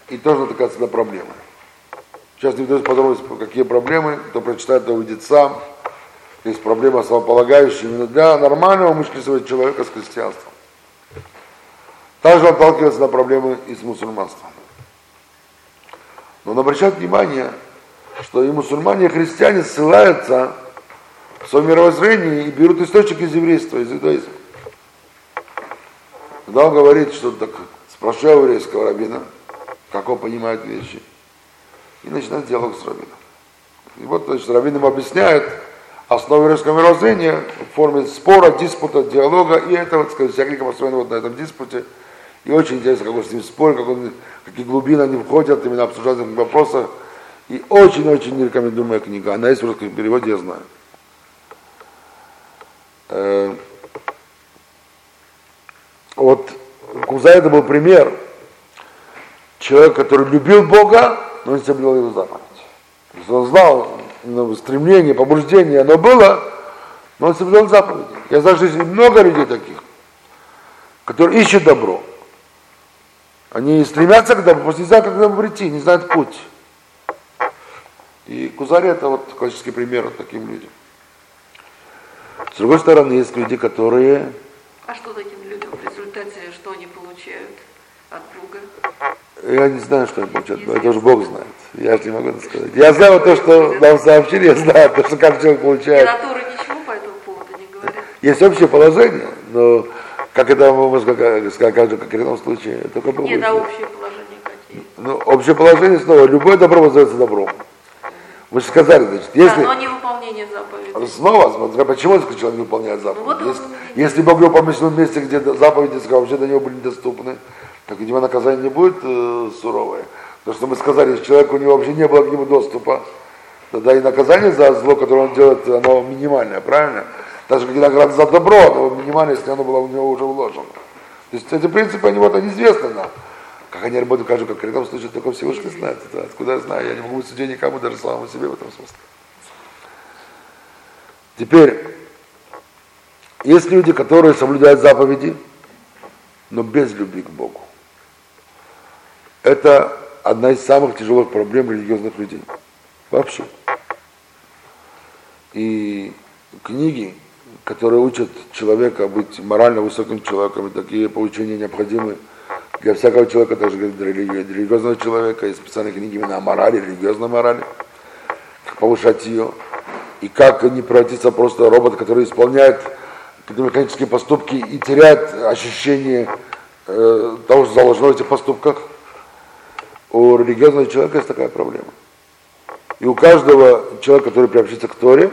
и тоже натыкаться на проблемы. Сейчас не вдаюсь подробности, какие проблемы, кто прочитает, то увидит сам. Есть проблема основополагающая именно для нормального мышленного человека с христианством. Также он на проблемы и с мусульманством. Но он обращает внимание, что и мусульмане, и христиане ссылаются в своем мировоззрении и берут источник из еврейства, из иудаизма. Когда он говорит, что так, спрашиваю еврейского равина, как он понимает вещи, и начинает диалог с раввином. И вот, значит, раввин ему объясняет основу еврейского мировоззрения в форме спора, диспута, диалога, и это, вот, сказать, вся книга построена вот на этом диспуте, и очень интересно, как он с ним спорит, как он, какие глубины они входят, именно обсуждают этих вопросах. И очень-очень не рекомендую моя книга. Она есть в русском переводе, я знаю. Э, вот у Кузаида был пример. Человек, который любил Бога, но не соблюдал его заповедь. Он знал ну, стремление, побуждение, оно было, но он соблюдал заповеди. Я знаю, что есть много людей таких, которые ищут добро. Они стремятся к добру, просто не знают, как к добру прийти, не знают путь. И Кузари это вот классический пример вот таким людям. С другой стороны, есть люди, которые... А что таким людям в результате, что они получают от Бога? Я не знаю, что они получают, это уже Бог знает. Я же не могу это сказать. Я знаю то, что нам сообщили, я знаю то, что каждый человек получает. Литература ничего по этому поводу не говорит. Есть общее положение, но как это можно сказать, как, как в конкретном случае, только Бог Нет, а знает. общие положения какие? Ну, общее положение снова, любое добро возвращается добром. Вы же сказали, значит, если... Да, но не выполнение заповедей. Снова, смотря, почему человек не выполняет заповеди. Ну, вот если, если Бог его поместил в месте, где заповеди вообще до него были недоступны, так видимо наказание не будет э, суровое. Потому что мы сказали, если человеку у него вообще не было к нему доступа, тогда и наказание за зло, которое он делает, оно минимальное, правильно? Даже как награда за добро, оно минимальное, если оно было у него уже вложено. То есть эти принципы, они вот, они известны нам. Как они работают в каждом конкретном случае, только Всевышний знает. Это откуда я знаю? Я не могу судьей никому, даже самому себе в этом смысле. Теперь, есть люди, которые соблюдают заповеди, но без любви к Богу. Это одна из самых тяжелых проблем религиозных людей. Вообще. И книги, которые учат человека быть морально высоким человеком, и такие поучения необходимы для всякого человека, даже для религи- для религиозного человека, есть специальные книги именно о морали, религиозной морали, как повышать ее, и как не превратиться просто робот, который исполняет механические поступки и теряет ощущение э, того, что заложено в этих поступках. У религиозного человека есть такая проблема. И у каждого человека, который приобщится к Торе,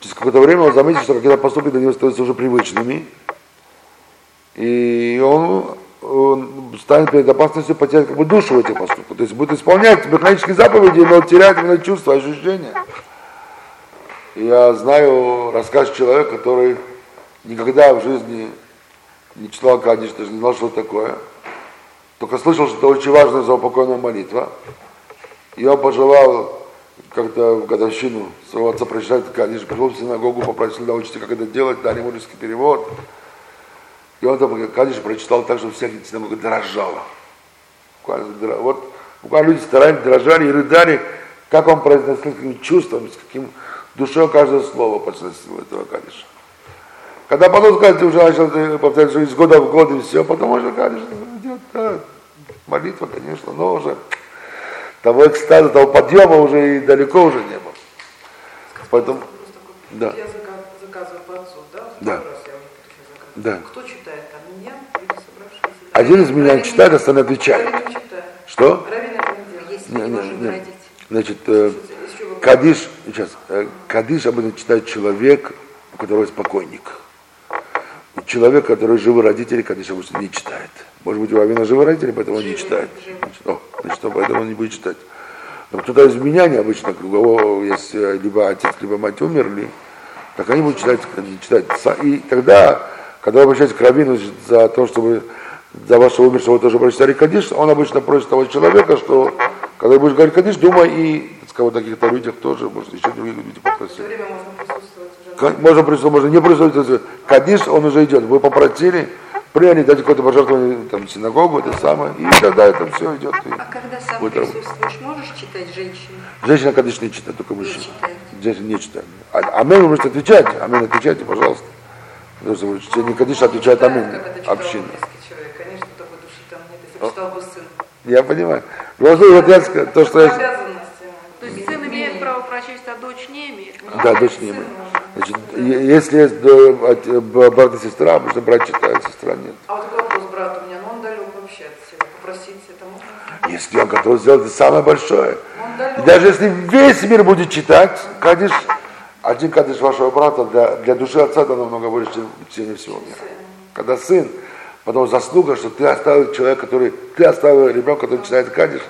через какое-то время он заметит, что какие-то поступки для него становятся уже привычными, и он, он станет перед опасностью потерять как бы душу в этих поступках. То есть будет исполнять механические заповеди, но терять именно чувства, ощущения. Я знаю рассказ человека, который никогда в жизни не читал Кадиш, даже не знал, что такое. Только слышал, что это очень важная заупокойная молитва. И он пожелал как-то в годовщину своего отца прочитать Кадиш, пришел в синагогу, попросил научиться, как это делать, дали ему русский перевод. И он там Кадиш прочитал так, что вся синагога дрожала. Буквально, вот буквально люди старались, дрожали и рыдали, как он произносил, с каким чувством, с каким душой каждое слово произносил этого Кадиша. Когда потом сказать, уже начал повторять что из года в год и все, потом уже Кадиш идет, да, молитва, конечно, но уже того экстаза, того подъема уже и далеко уже не было. Поэтому, да, Я зака- заказываю по отцу, да? Да. Да. Кто читает там? Меня или собравшиеся? Один из меня Раввин читает, остальные читает. Что? Раввин это не делает. Если Не, мы не не, родить. Значит, э. Кадиш, сейчас, э, Кадиш обычно читает человек, у которого есть покойник. У человека, который живы родители, Кадиш обычно не читает. Может быть, у Авина живы родители, поэтому он не читает. Значит, о, значит, поэтому он не будет читать. Но кто-то из меня необычно, у кого есть либо отец, либо мать умерли, так они будут читать, читать. И тогда, когда вы обращаетесь к Равину за то, чтобы за вашего умершего тоже прочитали Кадиш, он обычно просит того человека, что когда будешь говорить Кадиш, думай и, сказать, о таких-то людях тоже, может, еще В то попросить. время можно присутствовать уже. Можно присутствовать, можно не присутствовать. Кадиш, он уже идет. Вы попросили, приняли, дайте какое-то пожертвование, там, синагогу, это самое, и тогда это все идет. и А когда сам будет присутствуешь, можешь читать женщине? Женщина, Кадиш не читает, только мужчина. читает. Женщина не читает. А, амен вы можете отвечать, амен отвечайте, пожалуйста. Потому что вы читаете не Кадиш, а отвечает Читает, амен, община. Конечно, сын. Я понимаю. Я ска- то, что. То есть сын имеет право прочесть, а дочь не имеет. Да, дочь не имеет. Значит, если есть э, брат и сестра, обычно брат читает, сестра нет. А вот такой вопрос, брат у меня, но он далек вообще от всего. Попросить это можно? Если он готов сделать это самое большое. И даже если весь мир будет читать, кадиш, один кадиш вашего брата для, для души отца это намного больше, чем чтение всего мира. Когда сын, потом заслуга, что ты оставил человека, который, ты оставил ребенка, который читает кадиш,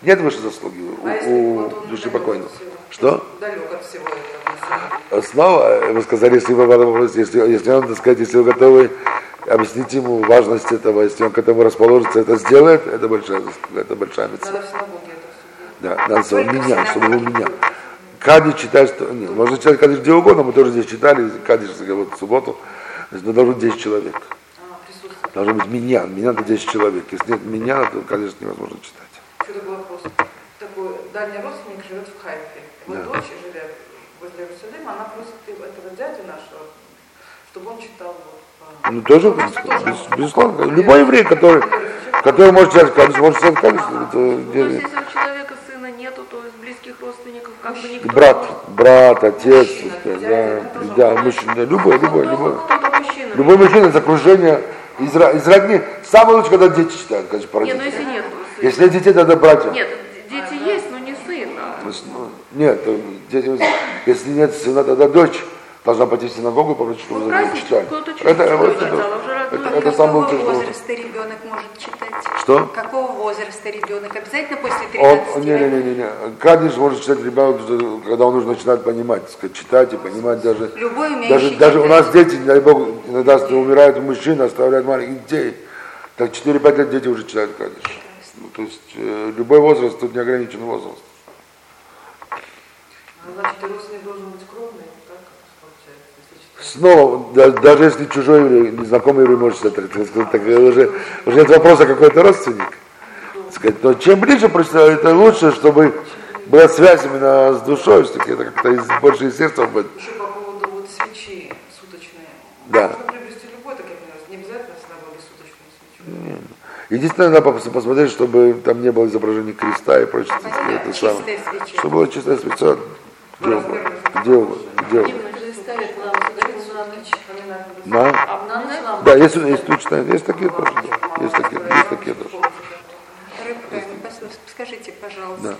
нет выше заслуги у, А у души покойного. Что? Далек от всего этого. Снова вы сказали, если вы, вопрос, если, если он, так сказать, если вы готовы объяснить ему важность этого, если он к этому расположится, это сделает, это большая это большая мецва. В все. Да, надо Только меня, в чтобы у меня. Кадиш читать, что... Нет, можно читать кадиш где угодно, мы тоже здесь читали, кадиш вот в субботу, значит, ну, должно быть 10 человек. А. Должно быть меня, меня на 10 человек. Если нет меня, то, конечно, невозможно читать. Еще такой вопрос. Такой дальний родственник живет в Хайфе. Вот Да. дочь, живя возле Иерусалима, она просит этого дядю нашего, чтобы он читал вот. Ну, тоже, без- безусловно, любой еврей, который, который может читать кадиш, может читать кадиш. Это, То есть, где- если у человека сына нету, то из близких родственников как бы никто брат, брат, отец, Мужчина, да, да, мужчина, любой, любой, любой. Мужчина. Любой мужчина из окружения, из, из родни. Самое лучшее, когда дети читают, конечно, по Нет, ну если нет. Если нет детей, тогда братья. Нет, дети есть, но не сын. а То есть, ну, Нет, то детям- если нет сына, тогда дочь должна пойти в синагогу и попросить, чтобы Ну, за праздник, читали. Это, это, это, это самое Какого лучшее. что- возраста ребенок может читать? Что? Какого возраста ребенок? Обязательно после 13 Он, не, не, не, не, не. Кадиш может читать ребенок, когда он уже начинает понимать, читать и понимать даже. Любой умеющий Даже, даже у нас дети, не дай бог, иногда умирают мужчины, оставляют маленьких детей. Так 4-5 лет дети уже читают кадиш. Ну, то есть э, любой возраст, тут не ограничен возраст. Ну, Значит, и родственник должен быть кровный, так получается, если читать. Снова, да- даже если чужой незнакомый еврей может читать, так, сказать, так, уже, уже нет вопроса, какой это родственник. Сказать, но чем ближе прочитаю, это лучше, чтобы была связь именно с душой, все-таки это как-то из, больше из сердца будет. Еще по поводу вот свечи суточные. Да. Можно приобрести любой, так я не обязательно в синагоге суточную свечу. Единственное, надо пос- посмотреть, чтобы там не было изображения креста и прочее. это самое. Чтобы была чистая свеча. Ночь. Вспоминать надо На? А Да, есть, есть точно, есть такие тоже. да. Есть такие, есть такие тоже. Пос- Скажите, пожалуйста,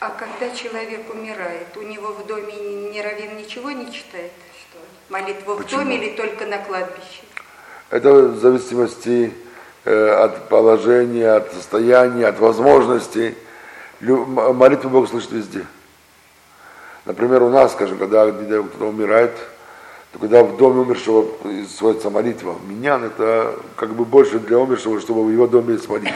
а когда человек умирает, у него в доме ни раввин ничего не читает? Что? Молитву в Почему? доме или только на кладбище? Это в зависимости э, от положения, от состояния, от возможностей. Молитву Бог слышит везде. Например, у нас, скажем, когда кто-то умирает, то когда в доме умершего сводится молитва, минян это как бы больше для умершего, чтобы в его доме есть молитва.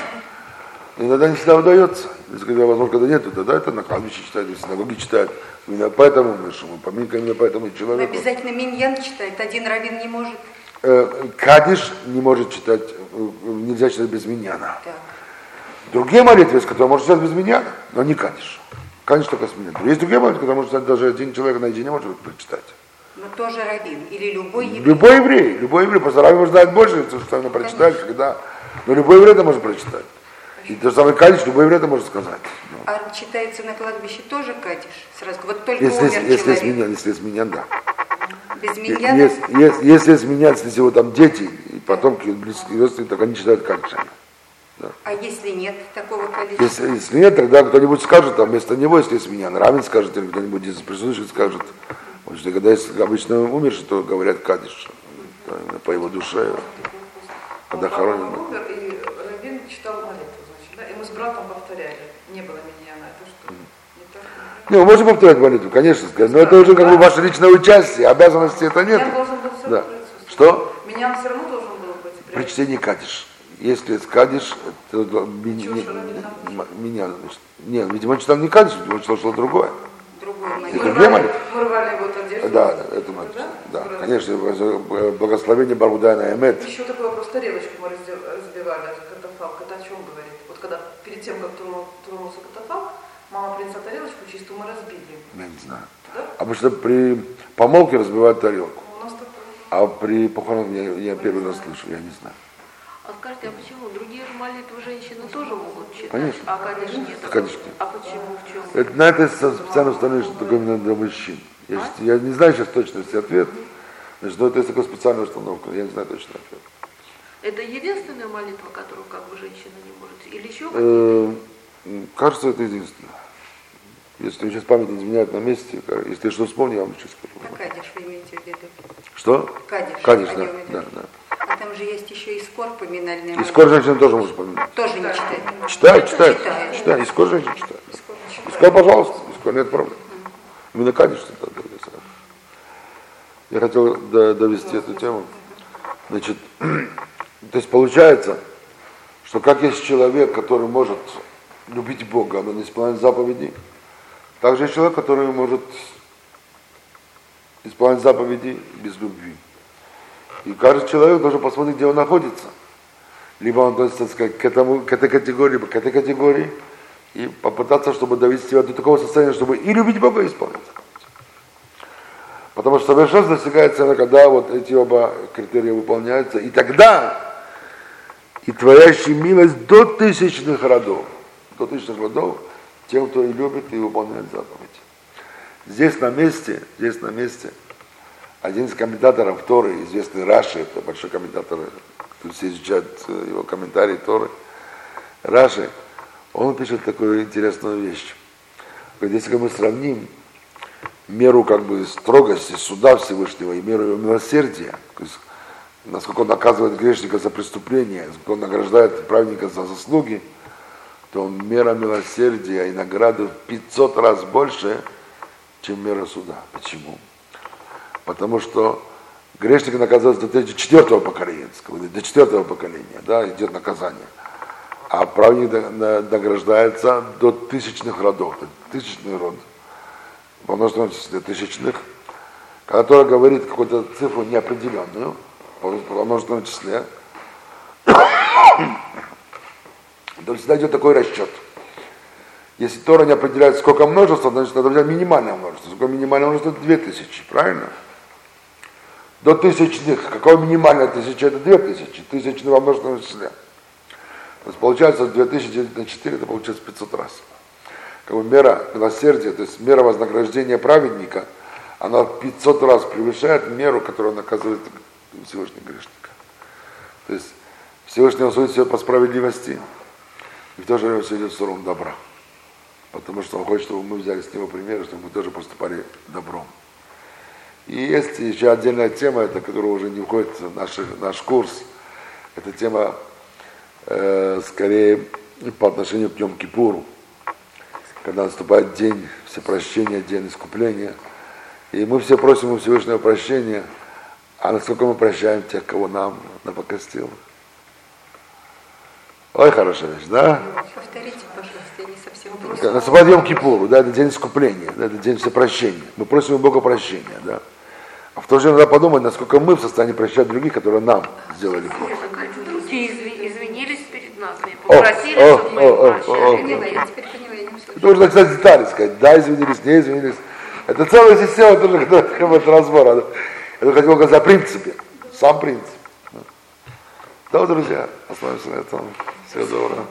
Иногда не всегда удается. Если когда, возможно, когда нету, тогда это на кладбище читают, в синагоге читают. Именно поэтому умершему, поминка именно поэтому Но человеку. обязательно миньян читает, один раввин не может. Э, Кадиш не может читать, э, нельзя читать без миньяна. Так. Другие молитвы, которые можно читать без миньяна, но не кадиш. Кадиш только с миньяном. Есть другие которые можно читать даже один человек наедине может прочитать. Но тоже раввин. Или любой еврей. Любой еврей, любой еврей, просто раввин может знать больше, что именно прочитать, когда. Но любой еврей это может прочитать. И то же самое кадиш, любой еврей это может сказать. Ну, А читается на кладбище тоже кадиш? Сразу. Вот только Если, умер если, если человек. если есть миньян, да. Без миньяна? Если, если, если миньян, если всего там дети, и потомки, близкие родственники, так они читают кадиш. А если нет такого количества? Если, если нет, тогда кто-нибудь скажет, там вместо него, если есть меня, равен скажет, или кто-нибудь из присутствующих скажет. Потому что когда есть обычно умерший, то говорят кадиш да, по его душе, когда хоронен. умер, и Равин читал молитву, значит, да? И мы с братом повторяли. Не было меня на это, что не мы можем повторять молитву, конечно, сказать, но это уже как бы ваше личное участие, обязанности это нет. Я должен был все Да. Что? Меня все равно должен был быть. При чтении кадиш. Если кадиш, то не- меня, значит, нет, видимо, читал не кадиш, видимо, читал что-то другое. Другой Это молитвы? вот одежду. Да, это молитва. Да, конечно, благословение Баргудана Эмет. Еще такой вопрос. Тарелочку мы разбивали, катафалк. Это о чем говорит? Вот когда перед тем, как тронул- тронулся катафалк, мама принесла тарелочку чистую, мы разбили. Я не знаю. Да? Обычно при помолке разбивают тарелку. А при похоронах я, я первый раз слышу, я не знаю. А скажите, а почему? Другие же молитвы женщины тоже могут читать? Конечно. а Кадиш нет. Кадиш нет. А почему, в чем? Это, на это специально установлено, именно для мужчин. Я, щас- я не знаю сейчас точности ответ, значит, но это есть такая специальная установка, я не знаю точный ответ. Это единственная молитва, которую как бы женщина не может? Или еще какие-то? Э, м, Кажется, это единственное. Если сейчас память не изменяет на месте, если что вспомню, я вам сейчас скажу. А Кадиш вы имеете в виду? Что? Кадиш. Кадиш, да, да, да. А там же есть еще и скор поминальный. И скоро женщина тоже может помнить. Тоже не читает. Читает, читает, Читает. И скоро женщина читает. Скор И скоро, пожалуйста, и скоро нет проблем. Кадиш что-то говорится. Я хотел до- довести эту тему. Значит, то есть получается, что как есть человек, который может любить Бога, но не исполнять заповеди, так же есть человек, который может исполнять заповеди без любви. И каждый человек должен посмотреть, где он находится. Либо он относится, так сказать, к, этому, к этой категории, либо к этой категории, и попытаться, чтобы довести себя до такого состояния, чтобы и любить Бога, и заповеди. Потому что совершенство достигается, когда вот эти оба критерия выполняются, и тогда и творящий милость до тысячных родов, до тысячных родов, тем, кто и любит и выполняет заповеди. Здесь на месте, здесь на месте, один из комментаторов Торы, известный Раши, это большой комментатор, тут все изучают э, его комментарии Торы, Раши, он пишет такую интересную вещь. Говорит, если мы сравним меру как бы строгости суда Всевышнего и меру его милосердия, то есть насколько он наказывает грешника за преступление, насколько он награждает праведника за заслуги, то он мера милосердия и награды в 500 раз больше, чем мера суда. Почему? Потому что грешник наказывается до четвертого поколения, до четвертого поколения, да, идет наказание. А праведник на- на- награждается до тысячных родов, то есть тысячный род, во множественном числе тысячных, который говорит какую-то цифру неопределенную, во множественном числе, то всегда идет такой расчет. Если Тора не определяет, сколько множества, значит, надо взять минимальное множество. Сколько минимальное множество? Две тысячи, правильно? До тысячных. Какое минимальное тысяча? Это две тысячи. Тысячный во множественном числе. То есть получается 2000 делить на 4, это получается 500 раз. Как бы мера милосердия, то есть мера вознаграждения праведника, она в 500 раз превышает меру, которую он наказывает Всевышнего грешника. То есть Всевышний судит все по справедливости, и в то же время все идет в сторону добра. Потому что он хочет, чтобы мы взяли с него пример, чтобы мы тоже поступали добром. И есть еще отдельная тема, это, которая уже не входит в наш, наш курс. Это тема э, скорее по отношению к Йом-Кипуру, когда наступает день всепрощения, день искупления. И мы все просим у Всевышнего прощения, а насколько мы прощаем тех, кого нам напокостил. Ой, хорошая вещь, да? Повторите, пожалуйста, я не совсем поняла. Наступает Йом Кипуру, да, это день искупления, да, это день всепрощения. Мы просим у Бога прощения, да. А в то же время надо подумать, насколько мы в состоянии прощать других, которые нам сделали плохо. Другие изви- извинились перед нами, О, попросили, о, чтобы мы о, их о, прощали. о, о. Поняла, я теперь поняла, я не услышала. Это уже начинать детали сказать, да, извинились, не извинились. Это целая система тоже, которая требует разбора. только хотел сказать о принципе, сам принцип. Да, друзья, остановимся на этом. Всего доброго.